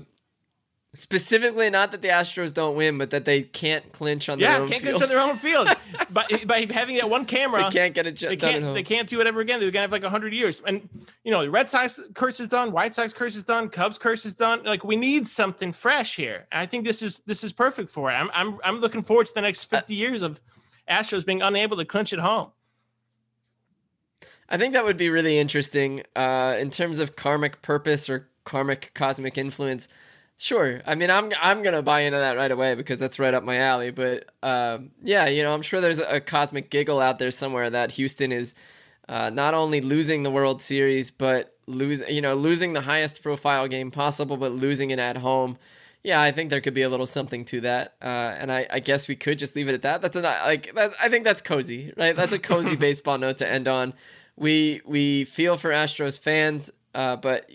specifically, not that the Astros don't win, but that they can't clinch on yeah, their own can't field. clinch on their own field. by by having that one camera, they can't get it. They can't. They can't do it ever again. They're gonna have like hundred years. And you know, the Red Sox curse is done. White Sox curse is done. Cubs curse is done. Like we need something fresh here. And I think this is this is perfect for it. I'm I'm I'm looking forward to the next fifty years of Astros being unable to clinch at home. I think that would be really interesting uh, in terms of karmic purpose or karmic cosmic influence. Sure. I mean, I'm I'm gonna buy into that right away because that's right up my alley. But um, yeah, you know, I'm sure there's a cosmic giggle out there somewhere that Houston is uh, not only losing the World Series, but lose you know losing the highest profile game possible, but losing it at home. Yeah, I think there could be a little something to that, uh, and I, I, guess we could just leave it at that. That's a like that, I think that's cozy, right? That's a cozy baseball note to end on we we feel for Astros fans, uh, but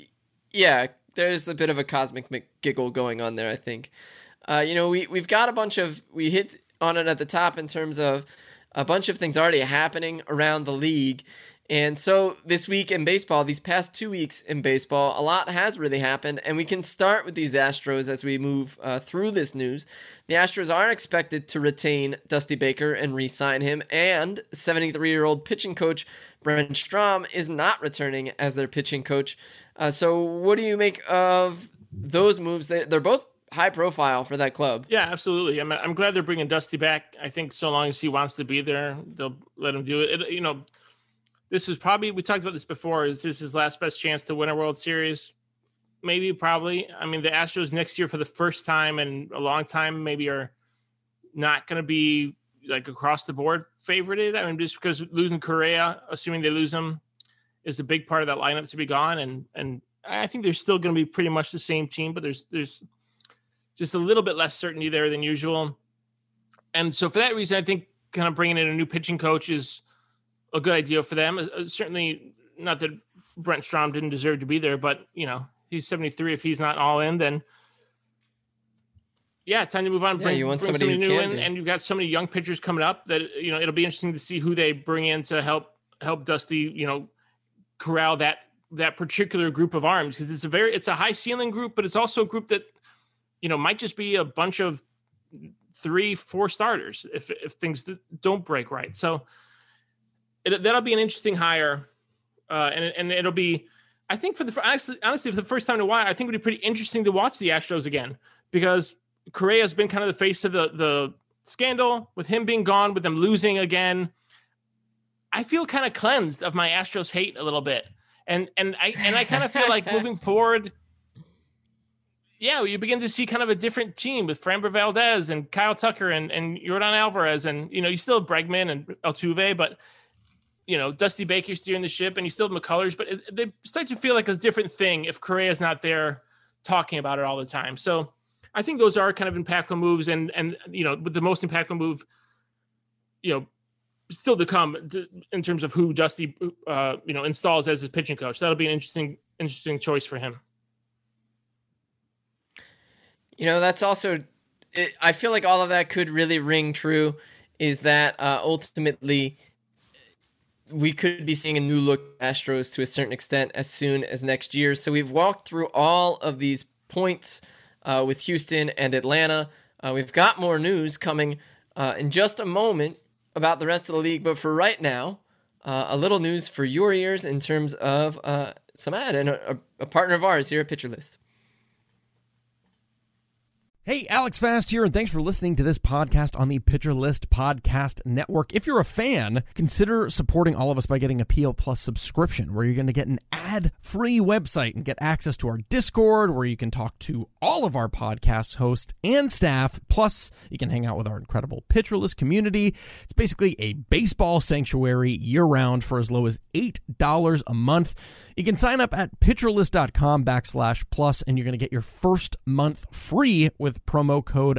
yeah, there's a bit of a cosmic giggle going on there. I think. Uh, you know, we we've got a bunch of we hit on it at the top in terms of a bunch of things already happening around the league. And so this week in baseball, these past two weeks in baseball, a lot has really happened. And we can start with these Astros as we move uh, through this news. The Astros are expected to retain Dusty Baker and re sign him. And 73 year old pitching coach Brent Strom is not returning as their pitching coach. Uh, so, what do you make of those moves? They, they're both high profile for that club. Yeah, absolutely. I'm, I'm glad they're bringing Dusty back. I think so long as he wants to be there, they'll let him do it. it you know, this is probably we talked about this before. Is this his last best chance to win a World Series? Maybe, probably. I mean, the Astros next year for the first time in a long time maybe are not going to be like across the board favorited. I mean, just because losing Correa, assuming they lose him, is a big part of that lineup to be gone. And and I think they're still going to be pretty much the same team, but there's there's just a little bit less certainty there than usual. And so for that reason, I think kind of bringing in a new pitching coach is a good idea for them. Uh, certainly, not that Brent Strom didn't deserve to be there, but you know he's 73. If he's not all in, then yeah, time to move on. Bring, yeah, you want somebody, somebody new in, be. and you've got so many young pitchers coming up that you know it'll be interesting to see who they bring in to help help Dusty, you know, corral that that particular group of arms because it's a very it's a high ceiling group, but it's also a group that you know might just be a bunch of three, four starters if if things don't break right. So it, that'll be an interesting hire, uh, and and it'll be. I think for the honestly, honestly, for the first time in a while, I think it would be pretty interesting to watch the Astros again because Correa has been kind of the face of the the scandal with him being gone, with them losing again. I feel kind of cleansed of my Astros hate a little bit, and and I and I kind of feel like moving forward, yeah, you begin to see kind of a different team with Framber Valdez and Kyle Tucker and, and Yordan Alvarez. And, you know, you still have Bregman and Altuve, but, you know, Dusty Baker steering the ship and you still have McCullers, but it, they start to feel like a different thing if Correa's not there talking about it all the time. So I think those are kind of impactful moves. And, and, you know, with the most impactful move, you know, still to come in terms of who Dusty, uh, you know, installs as his pitching coach. That'll be an interesting, interesting choice for him. You know, that's also, it, I feel like all of that could really ring true is that uh, ultimately we could be seeing a new look Astros to a certain extent as soon as next year. So we've walked through all of these points uh, with Houston and Atlanta. Uh, we've got more news coming uh, in just a moment about the rest of the league, but for right now, uh, a little news for your ears in terms of uh, Samad and a, a partner of ours here at Pitcher List. Hey, Alex Fast here, and thanks for listening to this podcast on the Pitcher List Podcast Network. If you're a fan, consider supporting all of us by getting a PL Plus subscription, where you're going to get an ad free website and get access to our Discord, where you can talk to all of our podcast hosts and staff. Plus, you can hang out with our incredible Pitcher List community. It's basically a baseball sanctuary year round for as low as $8 a month. You can sign up at pitcherlist.com backslash plus, and you're going to get your first month free with promo code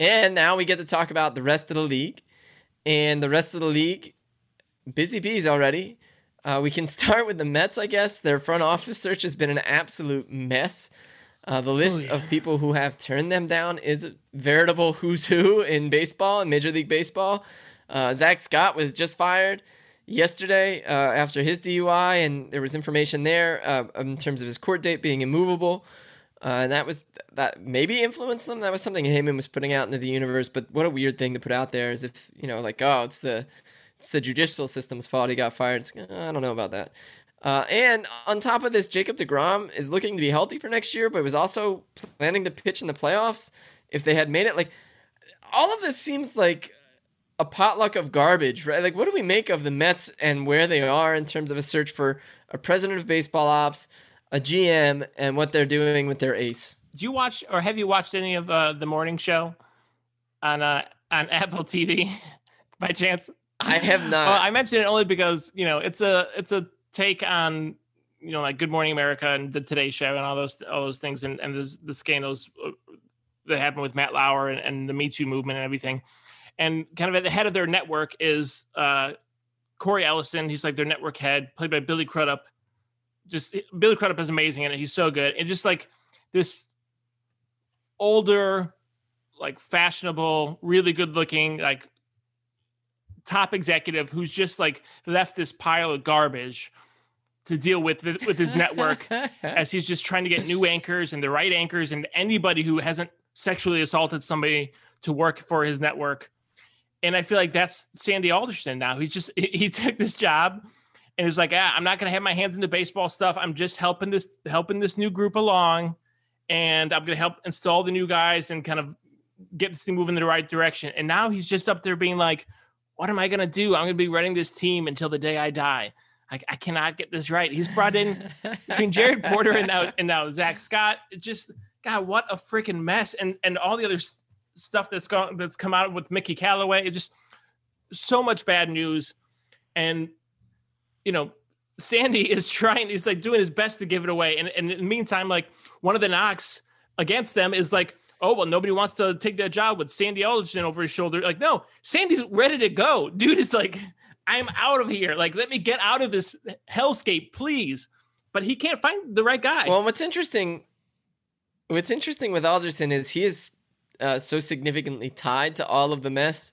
And now we get to talk about the rest of the league. And the rest of the league, busy bees already. Uh, we can start with the Mets, I guess. Their front office search has been an absolute mess. Uh, the list oh, yeah. of people who have turned them down is a veritable who's who in baseball, in Major League Baseball. Uh, Zack Scott was just fired yesterday uh, after his DUI, and there was information there uh, in terms of his court date being immovable. Uh, and that was that maybe influenced them. That was something Heyman was putting out into the universe. But what a weird thing to put out there is if you know, like, oh, it's the it's the judicial system's fault he got fired. It's, I don't know about that. Uh, and on top of this, Jacob DeGrom is looking to be healthy for next year, but was also planning to pitch in the playoffs if they had made it. Like, all of this seems like a potluck of garbage, right? Like, what do we make of the Mets and where they are in terms of a search for a president of baseball ops? A GM and what they're doing with their ace. Do you watch or have you watched any of uh, the morning show on uh, on Apple TV by chance? I have not. well, I mentioned it only because you know it's a it's a take on you know like Good Morning America and the Today Show and all those all those things and and the the scandals uh, that happened with Matt Lauer and, and the Me Too movement and everything. And kind of at the head of their network is uh, Cory Ellison. He's like their network head, played by Billy Crudup just Billy Crudup is amazing and he's so good. And just like this older, like fashionable, really good looking, like top executive who's just like left this pile of garbage to deal with with his network as he's just trying to get new anchors and the right anchors and anybody who hasn't sexually assaulted somebody to work for his network. And I feel like that's Sandy Alderson now. He's just he took this job and is like, ah, I'm not gonna have my hands in the baseball stuff. I'm just helping this helping this new group along, and I'm gonna help install the new guys and kind of get this thing moving in the right direction. And now he's just up there being like, what am I gonna do? I'm gonna be running this team until the day I die. I, I cannot get this right. He's brought in between Jared Porter and now and now Zack Scott. It just God, what a freaking mess! And and all the other stuff that's gone that's come out with Mickey Callaway. It just so much bad news. And you know, Sandy is trying, he's like doing his best to give it away. And, and in the meantime, like one of the knocks against them is like, oh, well, nobody wants to take that job with Sandy Alderson over his shoulder. Like, no, Sandy's ready to go. Dude is like, I'm out of here. Like, let me get out of this hellscape, please. But he can't find the right guy. Well, what's interesting, what's interesting with Alderson is he is uh, so significantly tied to all of the mess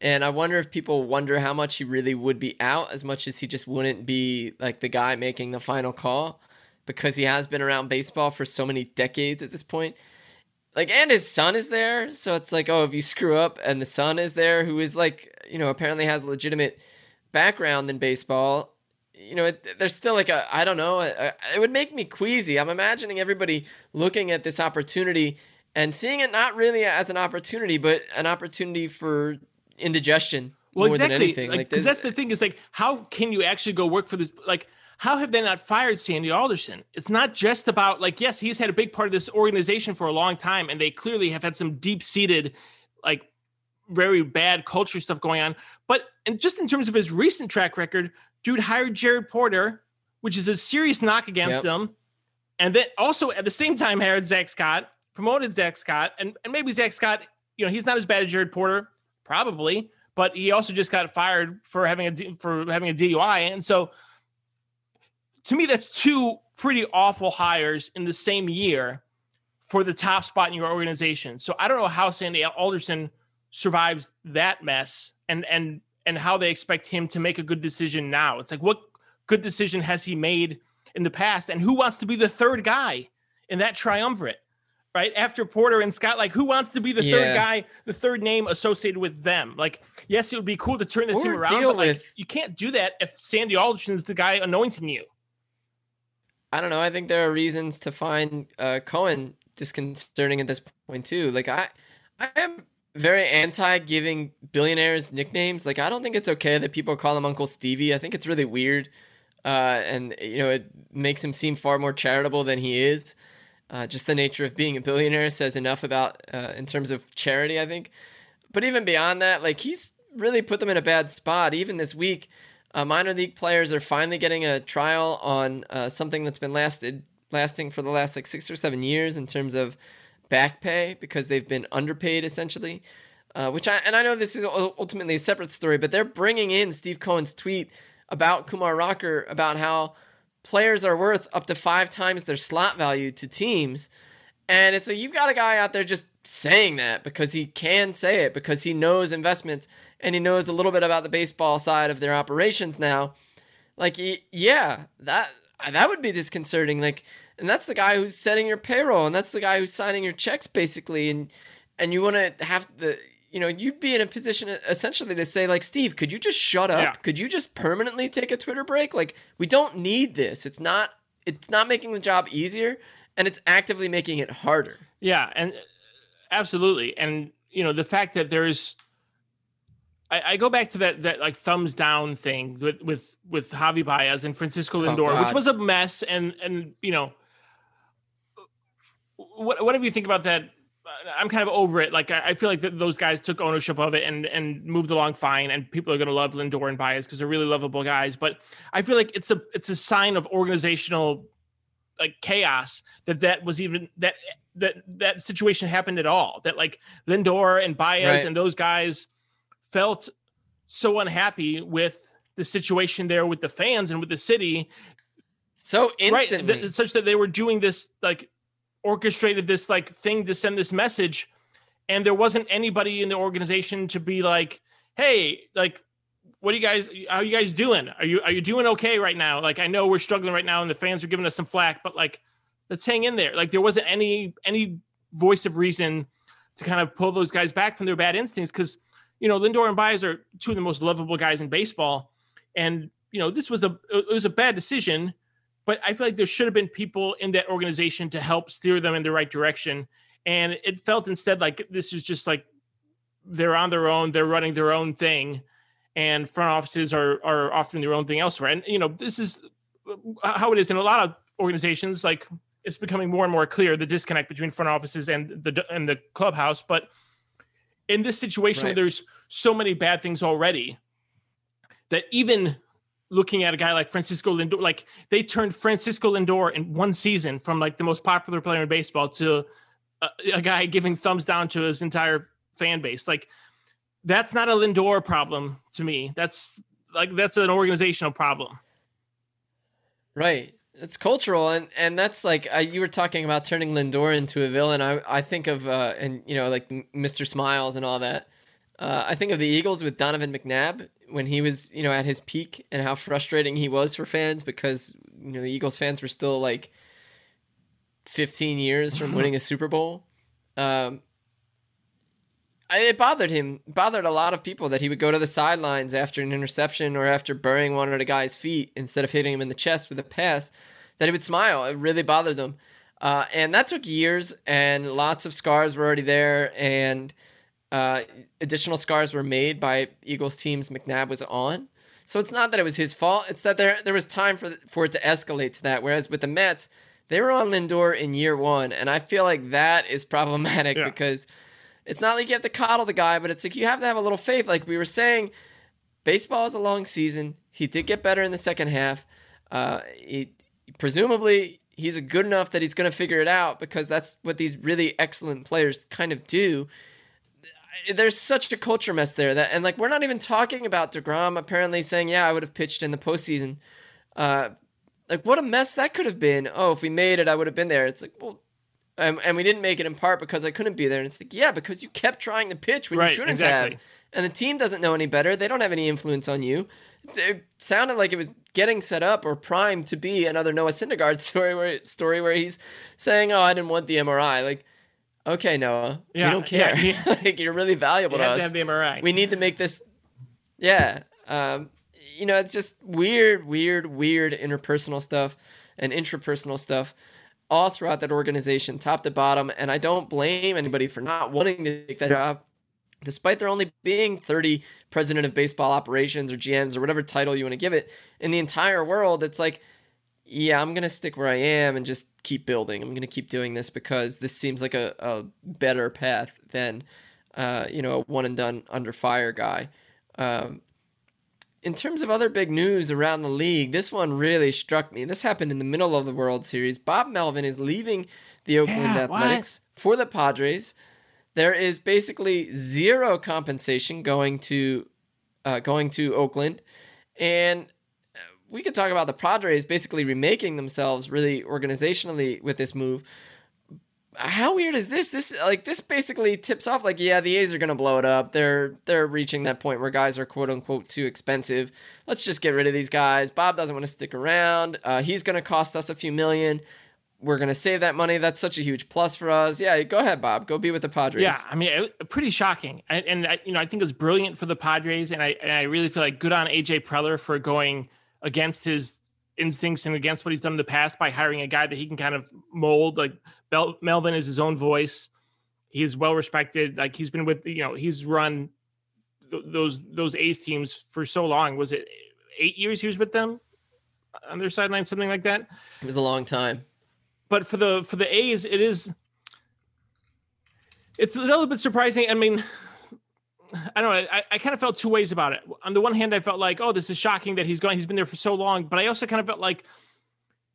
and I wonder if people wonder how much he really would be out as much as he just wouldn't be like the guy making the final call. because he has been around baseball for so many decades at this point. Like, and his son is there, so it's like, oh, if you screw up, and the son is there, who is like, you know, apparently has a legitimate background in baseball. You know, it, there's still like a, I don't know, a, a, it would make me queasy. I'm imagining everybody looking at this opportunity and seeing it not really as an opportunity, but an opportunity for indigestion. Well, more exactly. Than anything. Like, because that's the thing is like, how can you actually go work for this? Like, how have they not fired Sandy Alderson? It's not just about like, yes, he's had a big part of this organization for a long time, and they clearly have had some deep seated, like, very bad culture stuff going on. But and just in terms of his recent track record, dude hired Jared Porter, which is a serious knock against yep. him, and then also at the same time hired Zack Scott, promoted Zack Scott, and and maybe Zack Scott, you know, he's not as bad as Jared Porter, probably, but he also just got fired for having a for having a DUI, and so to me, that's two pretty awful hires in the same year for the top spot in your organization. So I don't know how Sandy Alderson survives that mess and and and how they expect him to make a good decision now. It's like what good decision has he made in the past and who wants to be the third guy in that triumvirate? Right after Porter and Scott, like who wants to be the yeah. third guy, the third name associated with them? Like, yes, it would be cool to turn the or team around, but like, with... you can't do that if Sandy Alderson is the guy anointing you. I don't know. I think there are reasons to find uh, Cohen disconcerting at this point too. Like I, I am very anti giving billionaires nicknames. Like I don't think it's okay that people call him Uncle Stevie. I think it's really weird, uh, and you know it makes him seem far more charitable than he is. Uh, just the nature of being a billionaire says enough about uh, in terms of charity. I think, but even beyond that, like he's really put them in a bad spot. Even this week, uh, minor league players are finally getting a trial on uh, something that's been lasted lasting for the last like six or seven years in terms of back pay because they've been underpaid essentially. Uh, which I and I know this is ultimately a separate story, but they're bringing in Steve Cohen's tweet about Kumar Rocker about how players are worth up to five times their slot value to teams, and it's like you've got a guy out there just saying that because he can say it because he knows investments and he knows a little bit about the baseball side of their operations now. Like, yeah, that that would be disconcerting. Like, and that's the guy who's setting your payroll, and that's the guy who's signing your checks, basically. And and you want to have the, you know, you'd be in a position essentially to say, like, Steve, could you just shut up? Yeah. Could you just permanently take a Twitter break? Like, we don't need this. It's not. It's not making the job easier, and it's actively making it harder. Yeah, and absolutely, and you know the fact that there's I, I, go back to that that like thumbs down thing with with with Javi Baez and Francisco oh, Lindor, oh, which was a mess. And and you know, what whatever you think about that, I'm kind of over it. Like I, I feel like those guys took ownership of it and and moved along fine. And people are going to love Lindor and Baez because they're really lovable guys. But I feel like it's a it's a sign of organizational like chaos that that was even that that that situation happened at all. That like Lindor and Baez right. and those guys felt so unhappy with the situation there with the fans and with the city. So instantly. Right, th- such that they were doing this like orchestrated this like thing to send this message and there wasn't anybody in the organization to be like hey like what are you guys how are you guys doing are you are you doing okay right now like i know we're struggling right now and the fans are giving us some flack but like let's hang in there like there wasn't any any voice of reason to kind of pull those guys back from their bad instincts because you know, Lindor and Baez are two of the most lovable guys in baseball. And, you know, this was a it was a bad decision, but I feel like there should have been people in that organization to help steer them in the right direction. And it felt instead like this is just like they're on their own, they're running their own thing, and front offices are are offering their own thing elsewhere. And you know, this is uh, how it is in a lot of organizations. Like it's becoming more and more clear the disconnect between front offices and the and the clubhouse, but in this situation right. where there's so many bad things already that even looking at a guy like Francisco Lindor, like they turned Francisco Lindor in one season from like the most popular player in baseball to a, a, guy giving thumbs down to his entire fan base. Like that's not a Lindor problem to me. That's like that's an organizational problem. Right it's cultural and and that's like you were talking about turning Lindor into a villain. I I think of uh, and you know like Mr. Smiles and all that. Uh, I think of the Eagles with Donovan McNabb when he was you know at his peak and how frustrating he was for fans because you know the Eagles fans were still like 15 years from winning a Super Bowl. Um, it bothered him, bothered a lot of people that he would go to the sidelines after an interception or after burying one of the guy's feet instead of hitting him in the chest with a pass, that he would smile. It really bothered them. Uh, and that took years, and lots of scars were already there, and uh, additional scars were made by Eagles teams McNabb was on. So it's not that it was his fault; it's that there there was time for for it to escalate to that. Whereas with the Mets, they were on Lindor in year one, and I feel like that is problematic yeah. because it's not like you have to coddle the guy, but it's like you have to have a little faith. Like we were saying, baseball is a long season. He did get better in the second half. Uh, he presumably he's good enough that he's going to figure it out because that's what these really excellent players kind of do. There's such a culture mess there that, and like we're not even talking about Degrom apparently saying, "Yeah, I would have pitched in the postseason." Uh, like what a mess that could have been. Oh, if we made it, I would have been there. It's like, well, and, and we didn't make it in part because I couldn't be there. And it's like, yeah, because you kept trying to pitch when right, you shouldn't exactly. have. And the team doesn't know any better. They don't have any influence on you. It sounded like it was getting set up or primed to be another Noah Syndergaard story where story where he's saying, "Oh, I didn't want the MRI." Like, okay, Noah, yeah, we don't care. Yeah, yeah. like, you're really valuable you to have us. To have the MRI. We need to make this. Yeah, um, you know, it's just weird, weird, weird interpersonal stuff and intrapersonal stuff all throughout that organization, top to bottom. And I don't blame anybody for not wanting to take that job, despite there only being 30 president of baseball operations or GMs or whatever title you want to give it in the entire world. It's like, yeah, I'm going to stick where I am and just keep building. I'm going to keep doing this because this seems like a, a better path than, uh, you know, a one and done under fire guy. Um, in terms of other big news around the league, this one really struck me. This happened in the middle of the World Series. Bob Melvin is leaving the Oakland yeah, Athletics what? for the Padres. There is basically zero compensation going to uh, going to Oakland, and we could talk about the Padres basically remaking themselves really organizationally with this move how weird is this? This like this basically tips off like yeah, the A's are gonna blow it up. They're they're reaching that point where guys are quote unquote too expensive. Let's just get rid of these guys. Bob doesn't want to stick around. Uh, he's gonna cost us a few million. We're gonna save that money. That's such a huge plus for us. Yeah, go ahead, Bob. Go be with the Padres. Yeah, I mean, pretty shocking. And, and I, you know, I think it's brilliant for the Padres, and I and I really feel like good on AJ Preller for going against his instincts and against what he's done in the past by hiring a guy that he can kind of mold. Like Bel- Melvin is his own voice. He is well respected. Like he's been with you know he's run th- those those A's teams for so long. Was it eight years he was with them on their sideline, something like that? It was a long time. But for the for the A's, it is. It's a little bit surprising. I mean, I don't know. I, I kind of felt two ways about it. On the one hand, I felt like, oh, this is shocking that he's going. He's been there for so long. But I also kind of felt like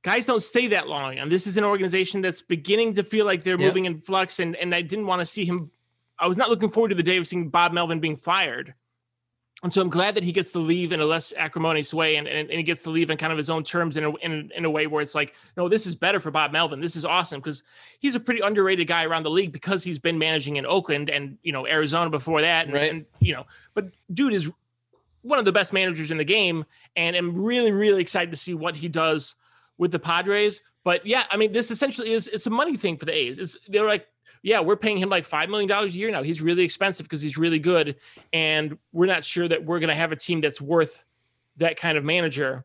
guys don't stay that long, and this is an organization that's beginning to feel like they're yep. moving in flux. And and I didn't want to see him. I was not looking forward to the day of seeing Bob Melvin being fired. And so I'm glad that he gets to leave in a less acrimonious way and, and, and he gets to leave in kind of his own terms in a, in, in a way where it's like, no, this is better for Bob Melvin. This is awesome because he's a pretty underrated guy around the league because he's been managing in Oakland and, you know, Arizona before that. And, right. and you know, but dude is one of the best managers in the game. And I'm really, really excited to see what he does with the Padres. But yeah, I mean, this essentially is it's a money thing for the A's. It's they're like yeah, we're paying him like $5 million a year now. He's really expensive because he's really good. And we're not sure that we're going to have a team that's worth that kind of manager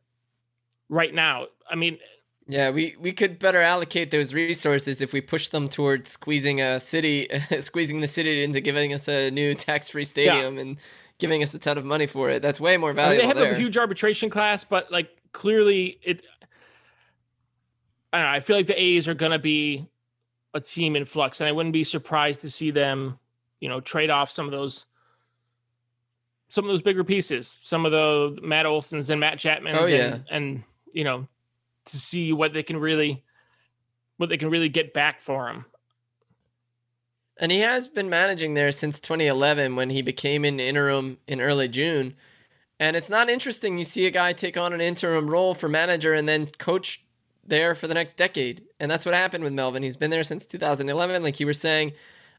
right now. I mean, yeah, we, we could better allocate those resources if we push them towards squeezing a city, squeezing the city into giving us a new tax-free stadium yeah. and giving us a ton of money for it. That's way more valuable. I mean, they have there. a huge arbitration class, but like clearly it. I don't know. I feel like the A's are going to be a team in flux, and I wouldn't be surprised to see them, you know, trade off some of those some of those bigger pieces, some of the Matt Olsons and Matt Chapmans, oh, yeah. and, and you know, to see what they can really what they can really get back for him. And he has been managing there since 2011 when he became an interim in early June. And it's not interesting you see a guy take on an interim role for manager and then coach there for the next decade. And that's what happened with Melvin. He's been there since 2011. Like you were saying,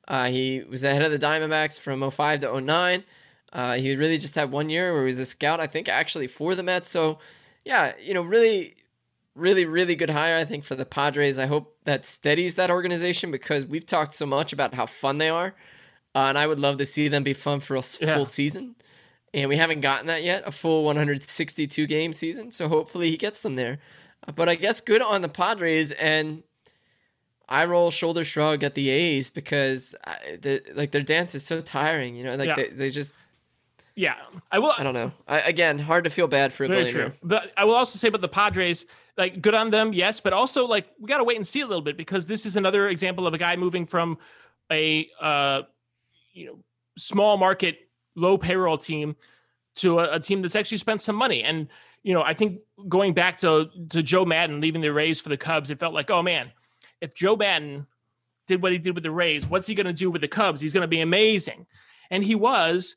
uh, he was ahead of the Diamondbacks from 05 to 09. Uh, he really just had one year where he was a scout, I think, actually for the Mets. So, yeah, you know, really really, really good hire, I think, for the Padres. I hope that steadies that organization because we've talked so much about how fun they are. Uh, and I would love to see them be fun for a yeah. full season. And we haven't gotten that yet, a full 162 game season. So hopefully he gets them there. But I guess good on the Padres. And I roll shoulder shrug at the A's because I, like their dance is so tiring. You know, like yeah. they, they just yeah, I will. I don't know. I, again, hard to feel bad for a Very billionaire. True. But I will also say about the Padres, like good on them, yes, but also like we got to wait and see a little bit because this is another example of a guy moving from a uh, you know small market, low payroll team to a, a team that's actually spent some money. And you know, I think going back to to Joe Maddon leaving the Rays for the Cubs, it felt like, oh man, if Joe Maddon did what he did with the Rays, what's he going to do with the Cubs? He's going to be amazing, and he was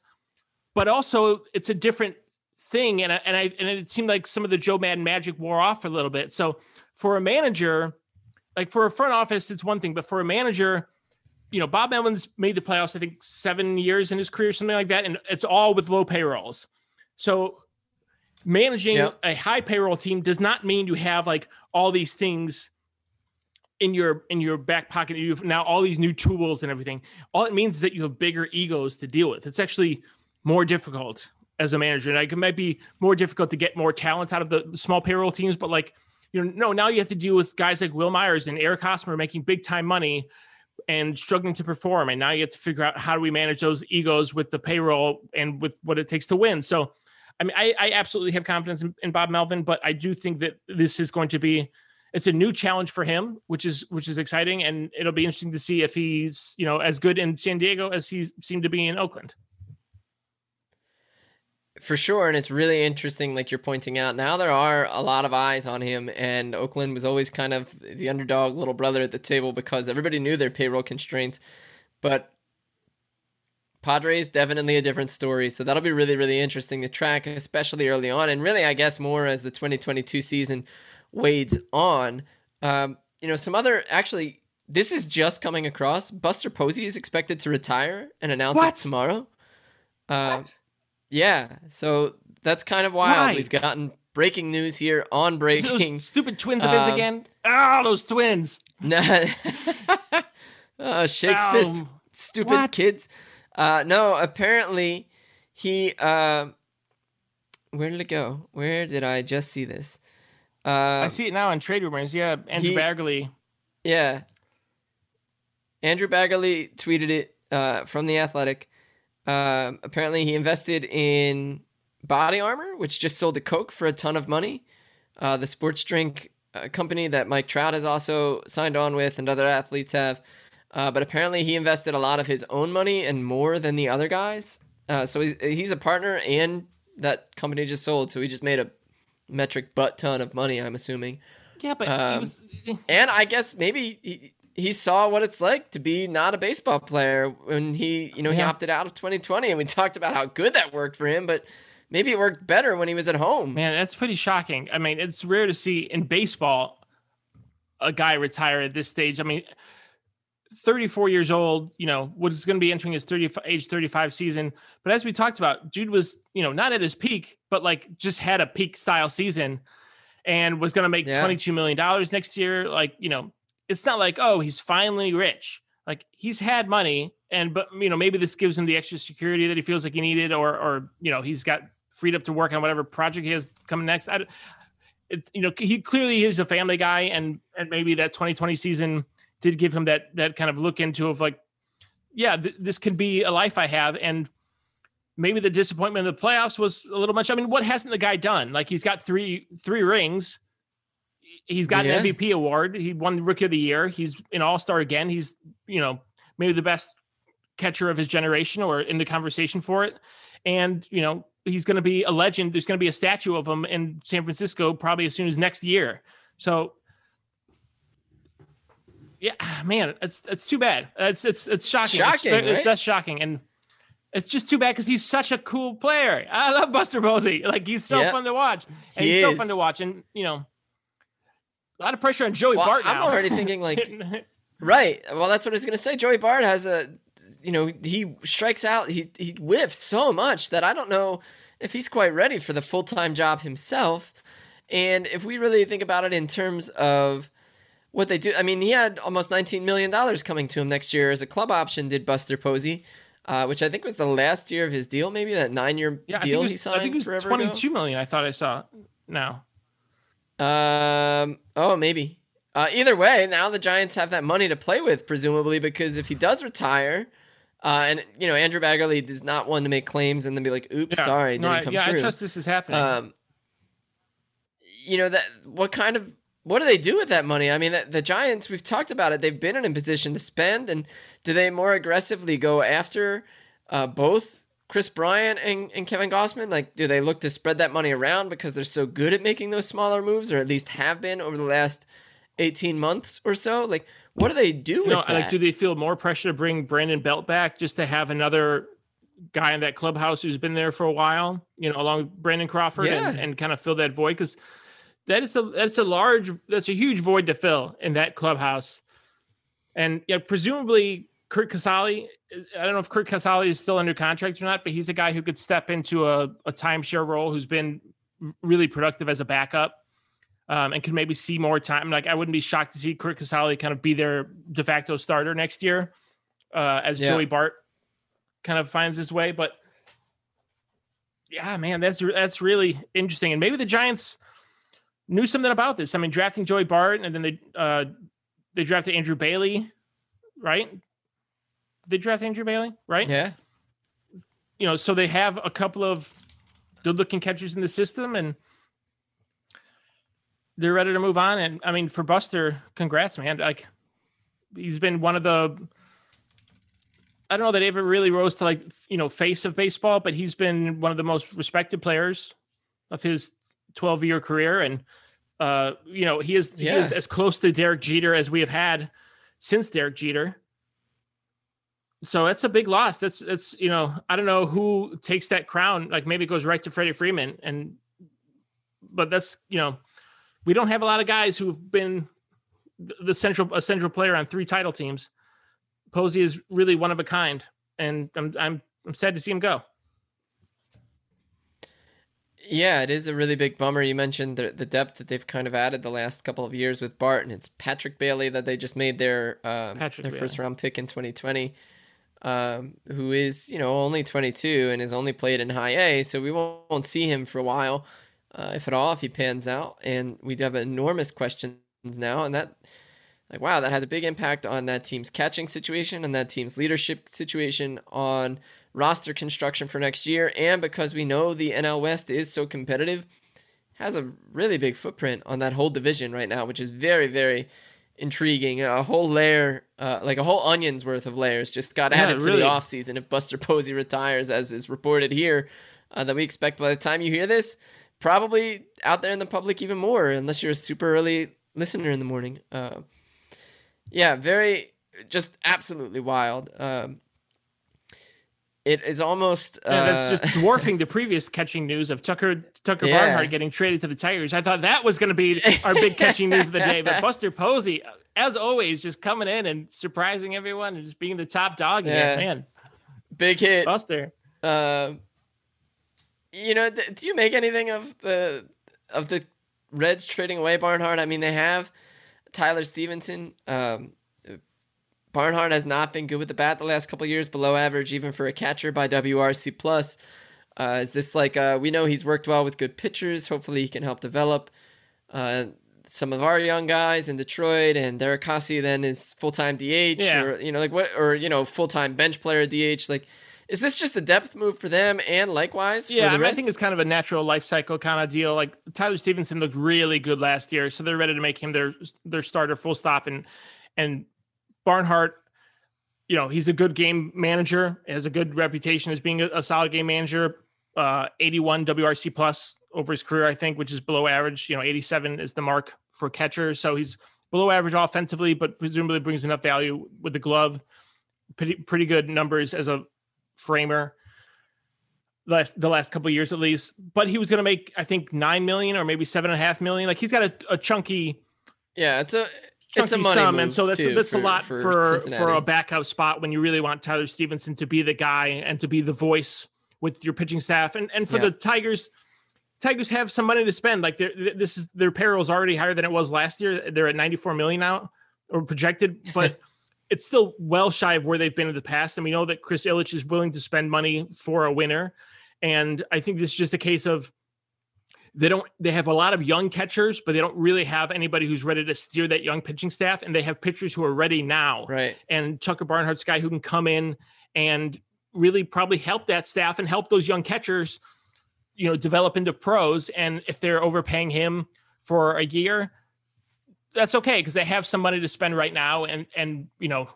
but also it's a different thing. And I, and I and it seemed like some of the Joe Maddon magic wore off a little bit. So for a manager, like for a front office, it's one thing, but for a manager, you know, Bob Melvin's made the playoffs, I think seven years in his career, something like that, and it's all with low payrolls. So managing yep. a high payroll team does not mean you have like all these things in your in your back pocket. You've now all these new tools and everything. All it means is that you have bigger egos to deal with. It's actually more difficult as a manager. And like it might be more difficult to get more talent out of the small payroll teams, but like, you know, no, now you have to deal with guys like Wil Myers and Eric Hosmer making big time money and struggling to perform. And now you have to figure out how do we manage those egos with the payroll and with what it takes to win. So, I mean, I, I absolutely have confidence in, in Bob Melvin, but I do think that this is going to be it's a new challenge for him, which is which is exciting, and it'll be interesting to see if he's you know as good in San Diego as he seemed to be in Oakland. For sure. And it's really interesting like you're pointing out now there are a lot of eyes on him and oakland was always kind of the underdog little brother at the table because everybody knew their payroll constraints. But padres definitely a different story so that'll be really really interesting to track especially early on and really i guess more as the 2022 season wades on um, you know some other actually this is just coming across buster posey is expected to retire and announce what? it tomorrow uh, what? Yeah, so that's kind of wild. Why? We've gotten breaking news here on breaking. Those stupid twins of his um, again. Ah, oh, those twins. Nah. oh, shake um, fist, stupid what? kids. Uh, no, apparently he. Uh, where did it go? Where did I just see this? Uh, I see it now in trade rumors. Yeah, Andrew he, Baggarly. Yeah. Andrew Baggarly tweeted it uh, from the Athletic. Uh, apparently, he invested in Body Armor, which just sold to Coke for a ton of money. Uh, the sports drink uh, company that Mike Trout has also signed on with, and other athletes have. Uh, but apparently, he invested a lot of his own money and more than the other guys. Uh, so he's, he's a partner, and that company just sold. So he just made a metric butt ton of money. I'm assuming. Yeah, but um, was... and I guess maybe he, he saw what it's like to be not a baseball player when he, you know, yeah. he opted out of 2020 and we talked about how good that worked for him, but maybe it worked better when he was at home. Man, that's pretty shocking. I mean, it's rare to see in baseball a guy retire at this stage. I mean, 34 years old, you know, was going to be entering his 30 age 35 season. But as we talked about, Jude was, you know, not at his peak, but like just had a peak style season and was going to make yeah. $22 million next year. Like, you know, it's not like oh he's finally rich like he's had money and but you know maybe this gives him the extra security that he feels like he needed or or you know he's got freed up to work on whatever project he has coming next I, it, you know he clearly is a family guy and and maybe that 2020 season did give him that that kind of look into of like yeah th- this could be a life i have and maybe the disappointment of the playoffs was a little much i mean what hasn't the guy done like he's got three three rings He's got yeah. an MVP award. He won Rookie of the Year. He's an All Star again. He's you know maybe the best catcher of his generation or in the conversation for it. And you know he's going to be a legend. There's going to be a statue of him in San Francisco probably as soon as next year. So yeah, ah, man, it's it's too bad. It's it's it's shocking. Shocking, it's, right? it's, that's shocking, and it's just too bad because he's such a cool player. I love Buster Posey. Like he's so fun to watch, and he he's is. so fun to watch. And you know, a lot of pressure on Joey well, Bart. I'm already thinking like, right. Well, that's what I was gonna say. Joey Bart has a, you know, he strikes out. He he whiffs so much that I don't know if he's quite ready for the full time job himself. And if we really think about it in terms of what they do, I mean, he had almost $19 million coming to him next year as a club option, did Buster Posey, uh, which I think was the last year of his deal, maybe that nine year Yeah, deal it he was, signed I think it was twenty-two ago. million. I thought I saw now. Um. Oh, maybe. Uh, either way, now the Giants have that money to play with, presumably, because if he does retire, uh, and you know Andrew Baggarly is not one to make claims and then be like, "Oops, Yeah. sorry, no, didn't I, come yeah, true." I trust this is happening. um, you know that what kind of what do they do with that money? I mean, the, the Giants, we've talked about it. They've been in a position to spend, and do they more aggressively go after uh, both Kris Bryant and, and Kevin Gausman? Like, do they look to spread that money around because they're so good at making those smaller moves, or at least have been over the last eighteen months or so? Like, what do they do with no, that? like, do they feel more pressure to bring Brandon Belt back just to have another guy in that clubhouse who's been there for a while? You know, along with Brandon Crawford, and, and kind of fill that void because that is a that's a large that's a huge void to fill in that clubhouse. And yeah, presumably Curt Casali. I don't know if Curt Casali is still under contract or not, but he's a guy who could step into a, a timeshare role who's been really productive as a backup um, and can maybe see more time. Like I wouldn't be shocked to see Curt Casali kind of be their de facto starter next year uh, as Yeah. Joey Bart kind of finds his way. But yeah, man, that's that's really interesting. And maybe the Giants knew something about this. I mean, drafting Joey Bart and then they uh, they drafted Andrew Bailey, right? They draft Andrew Bailey, right? yeah, you know, so they have a couple of good looking catchers in the system and they're ready to move on. And I mean, for Buster, congrats, man. Like he's been one of the I don't know that he ever really rose to like you know face of baseball, but he's been one of the most respected players of his 12 year career. And uh, you know, he is he is as close to Derek Jeter as we have had since Derek Jeter. So that's a big loss. That's that's you know I don't know who takes that crown. Like maybe it goes right to Freddie Freeman, and but that's you know we don't have a lot of guys who've been the central a central player on three title teams. Posey is really one of a kind, and I'm I'm I'm sad to see him go. Yeah, it is a really big bummer. You mentioned the, the depth that they've kind of added the last couple of years with Bart, and it's Patrick Bailey that they just made their um, their Bailey. first round pick in 2020, um, who is you know only 22 and has only played in High A, so we won't, won't see him for a while, uh, if at all, if he pans out. And we do have enormous questions now, and that like wow, that has a big impact on that team's catching situation and that team's leadership situation on roster construction for next year. And because we know the NL West is so competitive, has a really big footprint on that whole division right now, which is very, very intriguing. A whole layer, uh, like a whole onion's worth of layers, just got Yeah, added to really. the offseason if Buster Posey retires, as is reported here, uh, that we expect by the time you hear this, probably out there in the public even more, unless you're a super early listener in the morning. Uh, yeah, very, just absolutely wild. Um, it is almost. Uh, Yeah, that's just dwarfing the previous catching news of Tucker Tucker Yeah. Barnhart getting traded to the Tigers. I thought that was going to be our big catching news of the day, but Buster Posey, as always, just coming in and surprising everyone and just being the top dog Yeah. here. Man, big hit. Buster. Um, you know, th- do you make anything of the of the Reds trading away Barnhart? I mean, they have Tyler Stephenson. Um, Barnhart has not been good with the bat the last couple of years, below average even for a catcher by WRC plus. Uh, is this like uh, we know he's worked well with good pitchers? Hopefully, he can help develop uh, some of our young guys in Detroit, and Derek then is full time DH, Yeah. or you know, like what, or you know, full time bench player DH. Like, is this just a depth move for them, and likewise for Yeah, I, mean, I think it's kind of a natural life cycle kind of deal. Like Tyler Stephenson looked really good last year, so they're ready to make him their their starter full stop. And and Barnhart, you know, he's a good game manager, has a good reputation as being a, a solid game manager. Uh, 81 WRC plus over his career, I think, which is below average. You know, 87 is the mark for catcher, so he's below average offensively, but presumably brings enough value with the glove. Pretty pretty good numbers as a framer last the last couple years at least. But he was going to make I think nine million or maybe seven and a half million. Like he's got a, a chunky yeah, it's a it's a money sum, and so that's too that's for, a lot for for for, a backup spot when you really want Tyler Stephenson to be the guy and to be the voice with your pitching staff. And and for Yeah. the Tigers Tigers have some money to spend. Like this is their payroll is already higher than it was last year. They're at 94 million now or projected, but it's still well shy of where they've been in the past. And we know that Chris Ilitch is willing to spend money for a winner. And I think this is just a case of they don't they have a lot of young catchers, but they don't really have anybody who's ready to steer that young pitching staff. And they have pitchers who are ready now. Right. And Tucker Barnhart's guy who can come in and really probably help that staff and help those young catchers, you know, develop into pros. And if they're overpaying him for a year, that's okay because they have some money to spend right now, and and you know,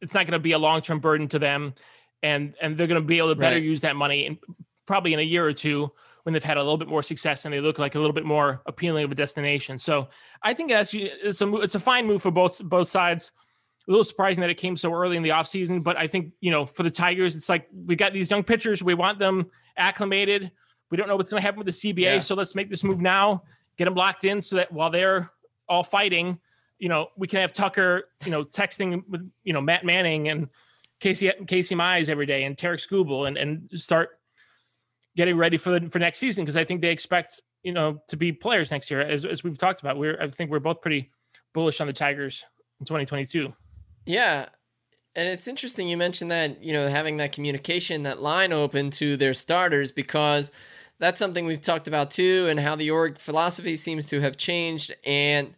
it's not going to be a long term burden to them, and and they're going to be able to better right. use that money, and probably in a year or two when they've had a little bit more success and they look like a little bit more appealing of a destination. So I think that's it's a it's a fine move for both both sides. A little surprising that it came so early in the offseason, but I think you know for the Tigers, it's like we got these young pitchers, we want them acclimated. We don't know what's going to happen with the CBA, yeah. so let's make this move now, get them locked in, so that while they're all fighting, you know, we can have Tucker, you know, texting with, you know, Matt Manning and Casey Casey Mize every day and Tarek Skubal and and start getting ready for the for next season because I think they expect you know to be players next year as as we've talked about. We're I think we're both pretty bullish on the Tigers in 2022. Yeah. And it's interesting you mentioned that, you know, having that communication, that line open to their starters because that's something we've talked about too, and how the org philosophy seems to have changed. And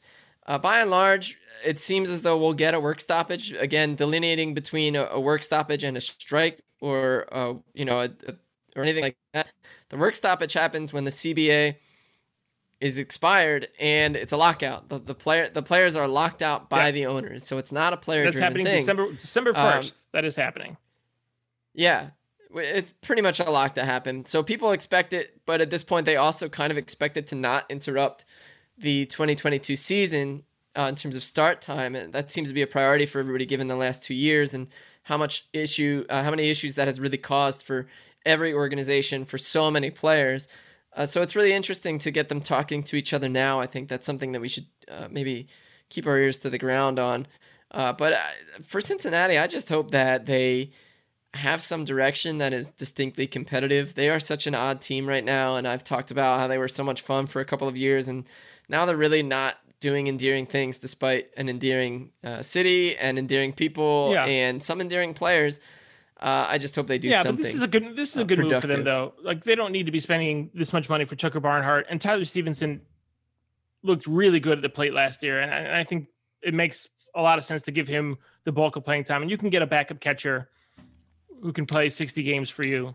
uh, by and large, it seems as though we'll get a work stoppage again, delineating between a, a work stoppage and a strike, or uh, you know, a, a, or anything like that. The work stoppage happens when the CBA is expired and it's a lockout. The, the player the players are locked out by yeah. the owners, so it's not a player. That's happening thing. December December um, first. Um, that is happening. Yeah, it's pretty much a lock to happen. So people expect it, but at this point, they also kind of expect it to not interrupt the 2022 season uh, in terms of start time, and that seems to be a priority for everybody given the last two years and how much issue, uh, how many issues that has really caused for every organization for so many players. Uh, so it's really interesting to get them talking to each other now. I think that's something that we should uh, maybe keep our ears to the ground on. Uh, but uh, for Cincinnati, I just hope that they have some direction that is distinctly competitive. They are such an odd team right now, and I've talked about how they were so much fun for a couple of years, and now they're really not doing endearing things despite an endearing uh, city and endearing people yeah. and some endearing players. Uh, I just hope they do yeah, something. but this is a good this is a good productive. move for them though. Like they don't need to be spending this much money for Tucker Barnhart and Tyler Stephenson looked really good at the plate last year, and I, and I think it makes a lot of sense to give him the bulk of playing time. And you can get a backup catcher who can play 60 games for you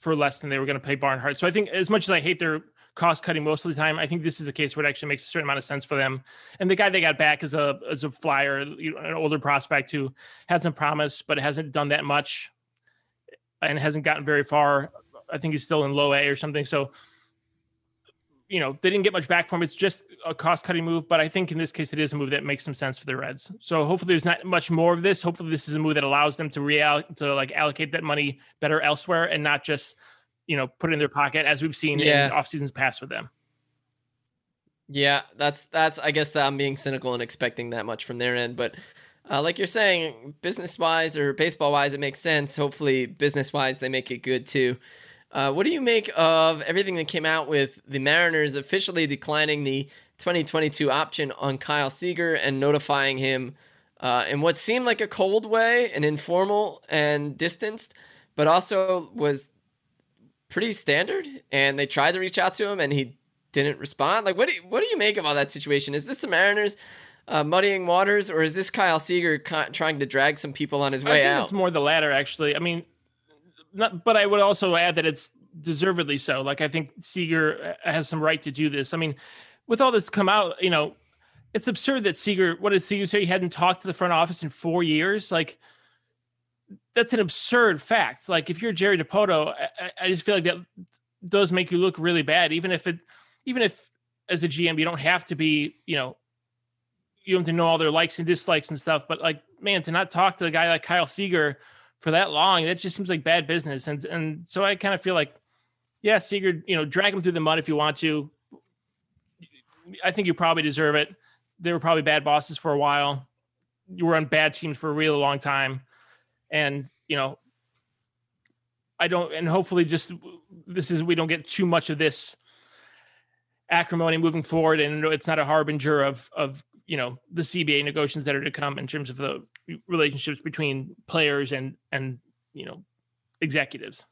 for less than they were going to pay Barnhart. So I think as much as I hate their cost cutting most of the time, I think this is a case where it actually makes a certain amount of sense for them. And the guy they got back is a as a flyer, you know, an older prospect who had some promise but hasn't done that much and hasn't gotten very far. I think he's still in low A or something. So you know, they didn't get much back from it. It's just a cost cutting move, but I think in this case it is a move that makes some sense for the Reds. So hopefully there's not much more of this. Hopefully this is a move that allows them to real to like allocate that money better elsewhere and not just, you know, put it in their pocket as we've seen yeah. in off seasons past with them. Yeah, that's that's I guess that I'm being cynical and expecting that much from their end, but uh, like you're saying, business wise or baseball wise, it makes sense. Hopefully, business wise, they make it good too. Uh, what do you make of everything that came out with the Mariners officially declining the 2022 option on Kyle Seager and notifying him uh, in what seemed like a cold way, an informal and distanced, but also was pretty standard? And they tried to reach out to him and he didn't respond. Like, what do you, what do you make of all that situation? Is this the Mariners? Uh, muddying waters, or is this Kyle Seager trying to drag some people on his way out? It's more the latter, actually. I mean, not, but I would also add that it's deservedly so. Like I think Seager uh, has some right to do this. I mean, with all this come out, you know, it's absurd that Seager. What did Seager say? He hadn't talked to the front office in four years. Like that's an absurd fact. Like if you're Jerry Dipoto, I, I just feel like that does make you look really bad. Even if it, even if as a GM you don't have to be, you know, you have to know all their likes and dislikes and stuff. But like, man, to not talk to a guy like Kyle Seager for that long, that just seems like bad business. And and so I kind of feel like, yeah, Seager, you know, drag him through the mud if you want to. I think you probably deserve it. They were probably bad bosses for a while. You were on bad teams for a really long time, and you know, I don't. And hopefully, just this is we don't get too much of this acrimony moving forward, and it's not a harbinger of of you know the CBA negotiations that are to come in terms of the relationships between players and and you know executives.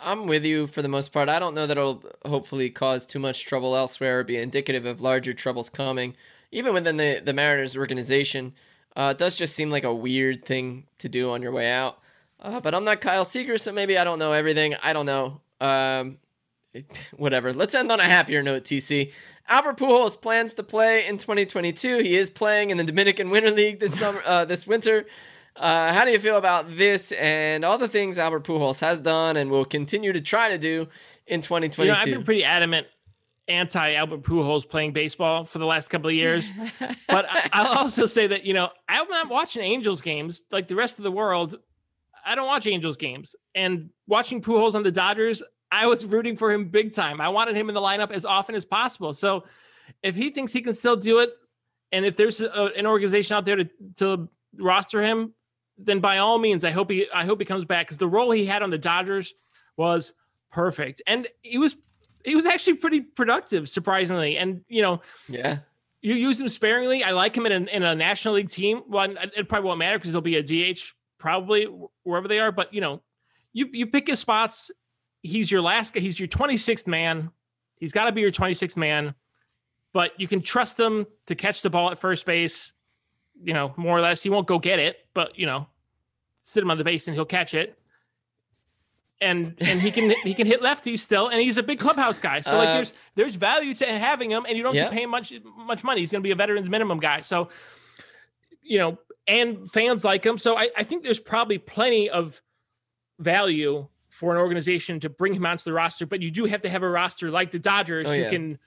I'm with you for the most part. I don't know that it'll hopefully cause too much trouble elsewhere or be indicative of larger troubles coming, even within the, the Mariners organization. Uh, it does just seem like a weird thing to do on your way out. Uh, but I'm not Kyle Seager, so maybe I don't know everything. I don't know. Um, it, whatever. Let's end on a happier note, TC. Albert Pujols plans to play in 2022. He is playing in the Dominican Winter League this summer, uh, this winter. Uh, how do you feel about this and all the things Albert Pujols has done and will continue to try to do in 2022? You know, I've been pretty adamant anti Albert Pujols playing baseball for the last couple of years, but I, will also say that you know I'm not watching Angels games like the rest of the world. I don't watch Angels games, and watching Pujols on the Dodgers, I was rooting for him big time. I wanted him in the lineup as often as possible. So if he thinks he can still do it, and if there's a, an organization out there to, to roster him, then by all means, I hope he I hope he comes back because the role he had on the Dodgers was perfect, and he was he was actually pretty productive, surprisingly. And you know, yeah, you use him sparingly. I like him in a, in a National League team. Well, it probably won't matter because he'll be a DH probably wherever they are. But you know, you you pick his spots. He's your last guy. He's your 26th man. He's got to be your 26th man. But you can trust him to catch the ball at first base. You know, more or less. He won't go get it, but you know, sit him on the base and he'll catch it. And and he can he can hit lefties still, and he's a big clubhouse guy. So like uh, there's there's value to having him, and you don't yeah. pay him much much money. He's going to be a veterans minimum guy. So you know, and fans like him. So I, I think there's probably plenty of value for an organization to bring him onto the roster, but you do have to have a roster like the Dodgers oh, who can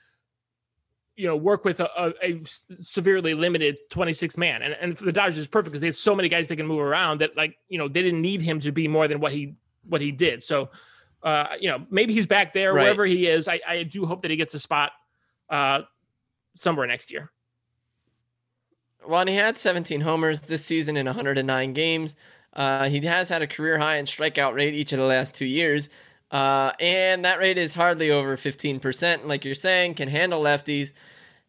you know, work with a, a, a, severely limited 26 man. And, and for the Dodgers is perfect because they have so many guys they can move around that like, you know, they didn't need him to be more than what he what he did. So uh, you know, maybe he's back there right. wherever he is. I, I do hope that he gets a spot uh somewhere next year. Well, and he had 17 homers this season in 109 games. Uh, he has had a career high in strikeout rate each of the last two years. Uh, and that rate is hardly over 15%. Like you're saying, can handle lefties,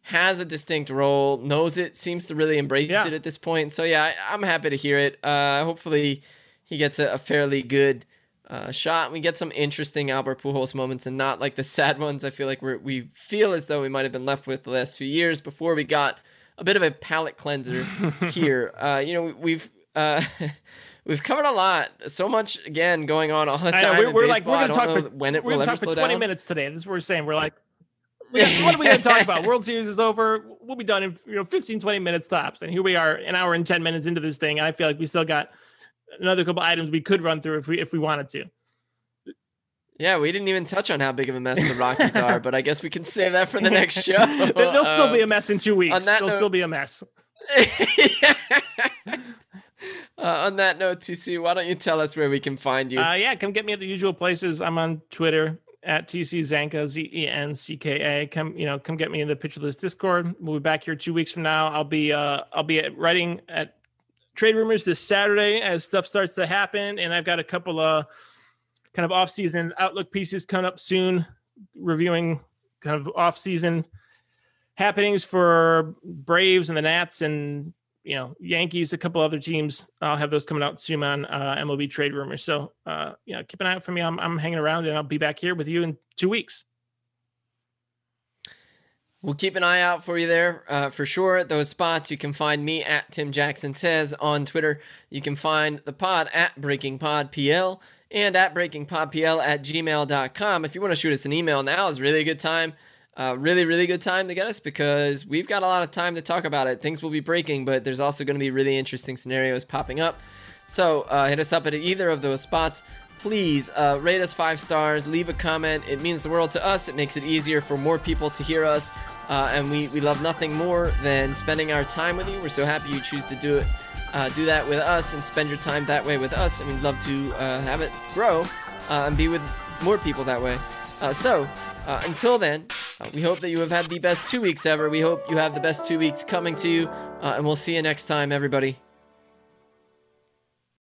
has a distinct role, knows it, seems to really embrace yeah. it at this point. So, yeah, I, am happy to hear it. Uh, hopefully, he gets a, a fairly good uh, shot. We get some interesting Albert Pujols moments and not like the sad ones I feel like we we feel as though we might have been left with the last few years before we got a bit of a palate cleanser here. Uh, you know, we've. Uh, We've covered a lot. So much again going on all the time. Know, we're, we're like we're gonna talk for when it will talk for twenty down. minutes today. This is what we're saying. We're like, we got, what are we gonna talk about? World Series is over. We'll be done in you know 15, 20 minutes tops. And here we are, an hour and ten minutes into this thing. And I feel like we still got another couple items we could run through if we if we wanted to. Yeah, we didn't even touch on how big of a mess the Rockies are, but I guess we can save that for the next show. They'll still be um, a mess in two weeks. On that They'll note, still be a mess. Uh, on that note, TC, why don't you tell us where we can find you? Uh, yeah, come get me at the usual places. I'm on Twitter at TC Zencka, Z E N C K A. Come, you know, come get me in the Pitcher List Discord. We'll be back here two weeks from now. I'll be, uh, I'll be at, writing at Trade Rumors this Saturday as stuff starts to happen, and I've got a couple of kind of off-season outlook pieces coming up soon, reviewing kind of off-season happenings for Braves and the Nats and you know, Yankees, a couple other teams. I'll have those coming out soon on uh, MLB trade rumors. So, uh, you know, keep an eye out for me. I'm, I'm hanging around and I'll be back here with you in two weeks. We'll keep an eye out for you there uh, for sure. Those spots you can find me at Tim Jackson Says on Twitter. You can find the pod at Breaking Pod PL and at Breaking Pod PL at gmail.com. If you want to shoot us an email now is really a good time really, really good time to get us because we've got a lot of time to talk about it. Things will be breaking, but there's also going to be really interesting scenarios popping up. So uh, hit us up at either of those spots. Please uh, rate us five stars, leave a comment. It means the world to us. It makes it easier for more people to hear us. Uh, and we, we love nothing more than spending our time with you. We're so happy you choose to do it. Uh, do that with us and spend your time that way with us. And we'd love to uh, have it grow and be with more people that way. so, uh, until then, uh, we hope that you have had the best two weeks ever. We hope you have the best two weeks coming to you, uh, and we'll see you next time, everybody.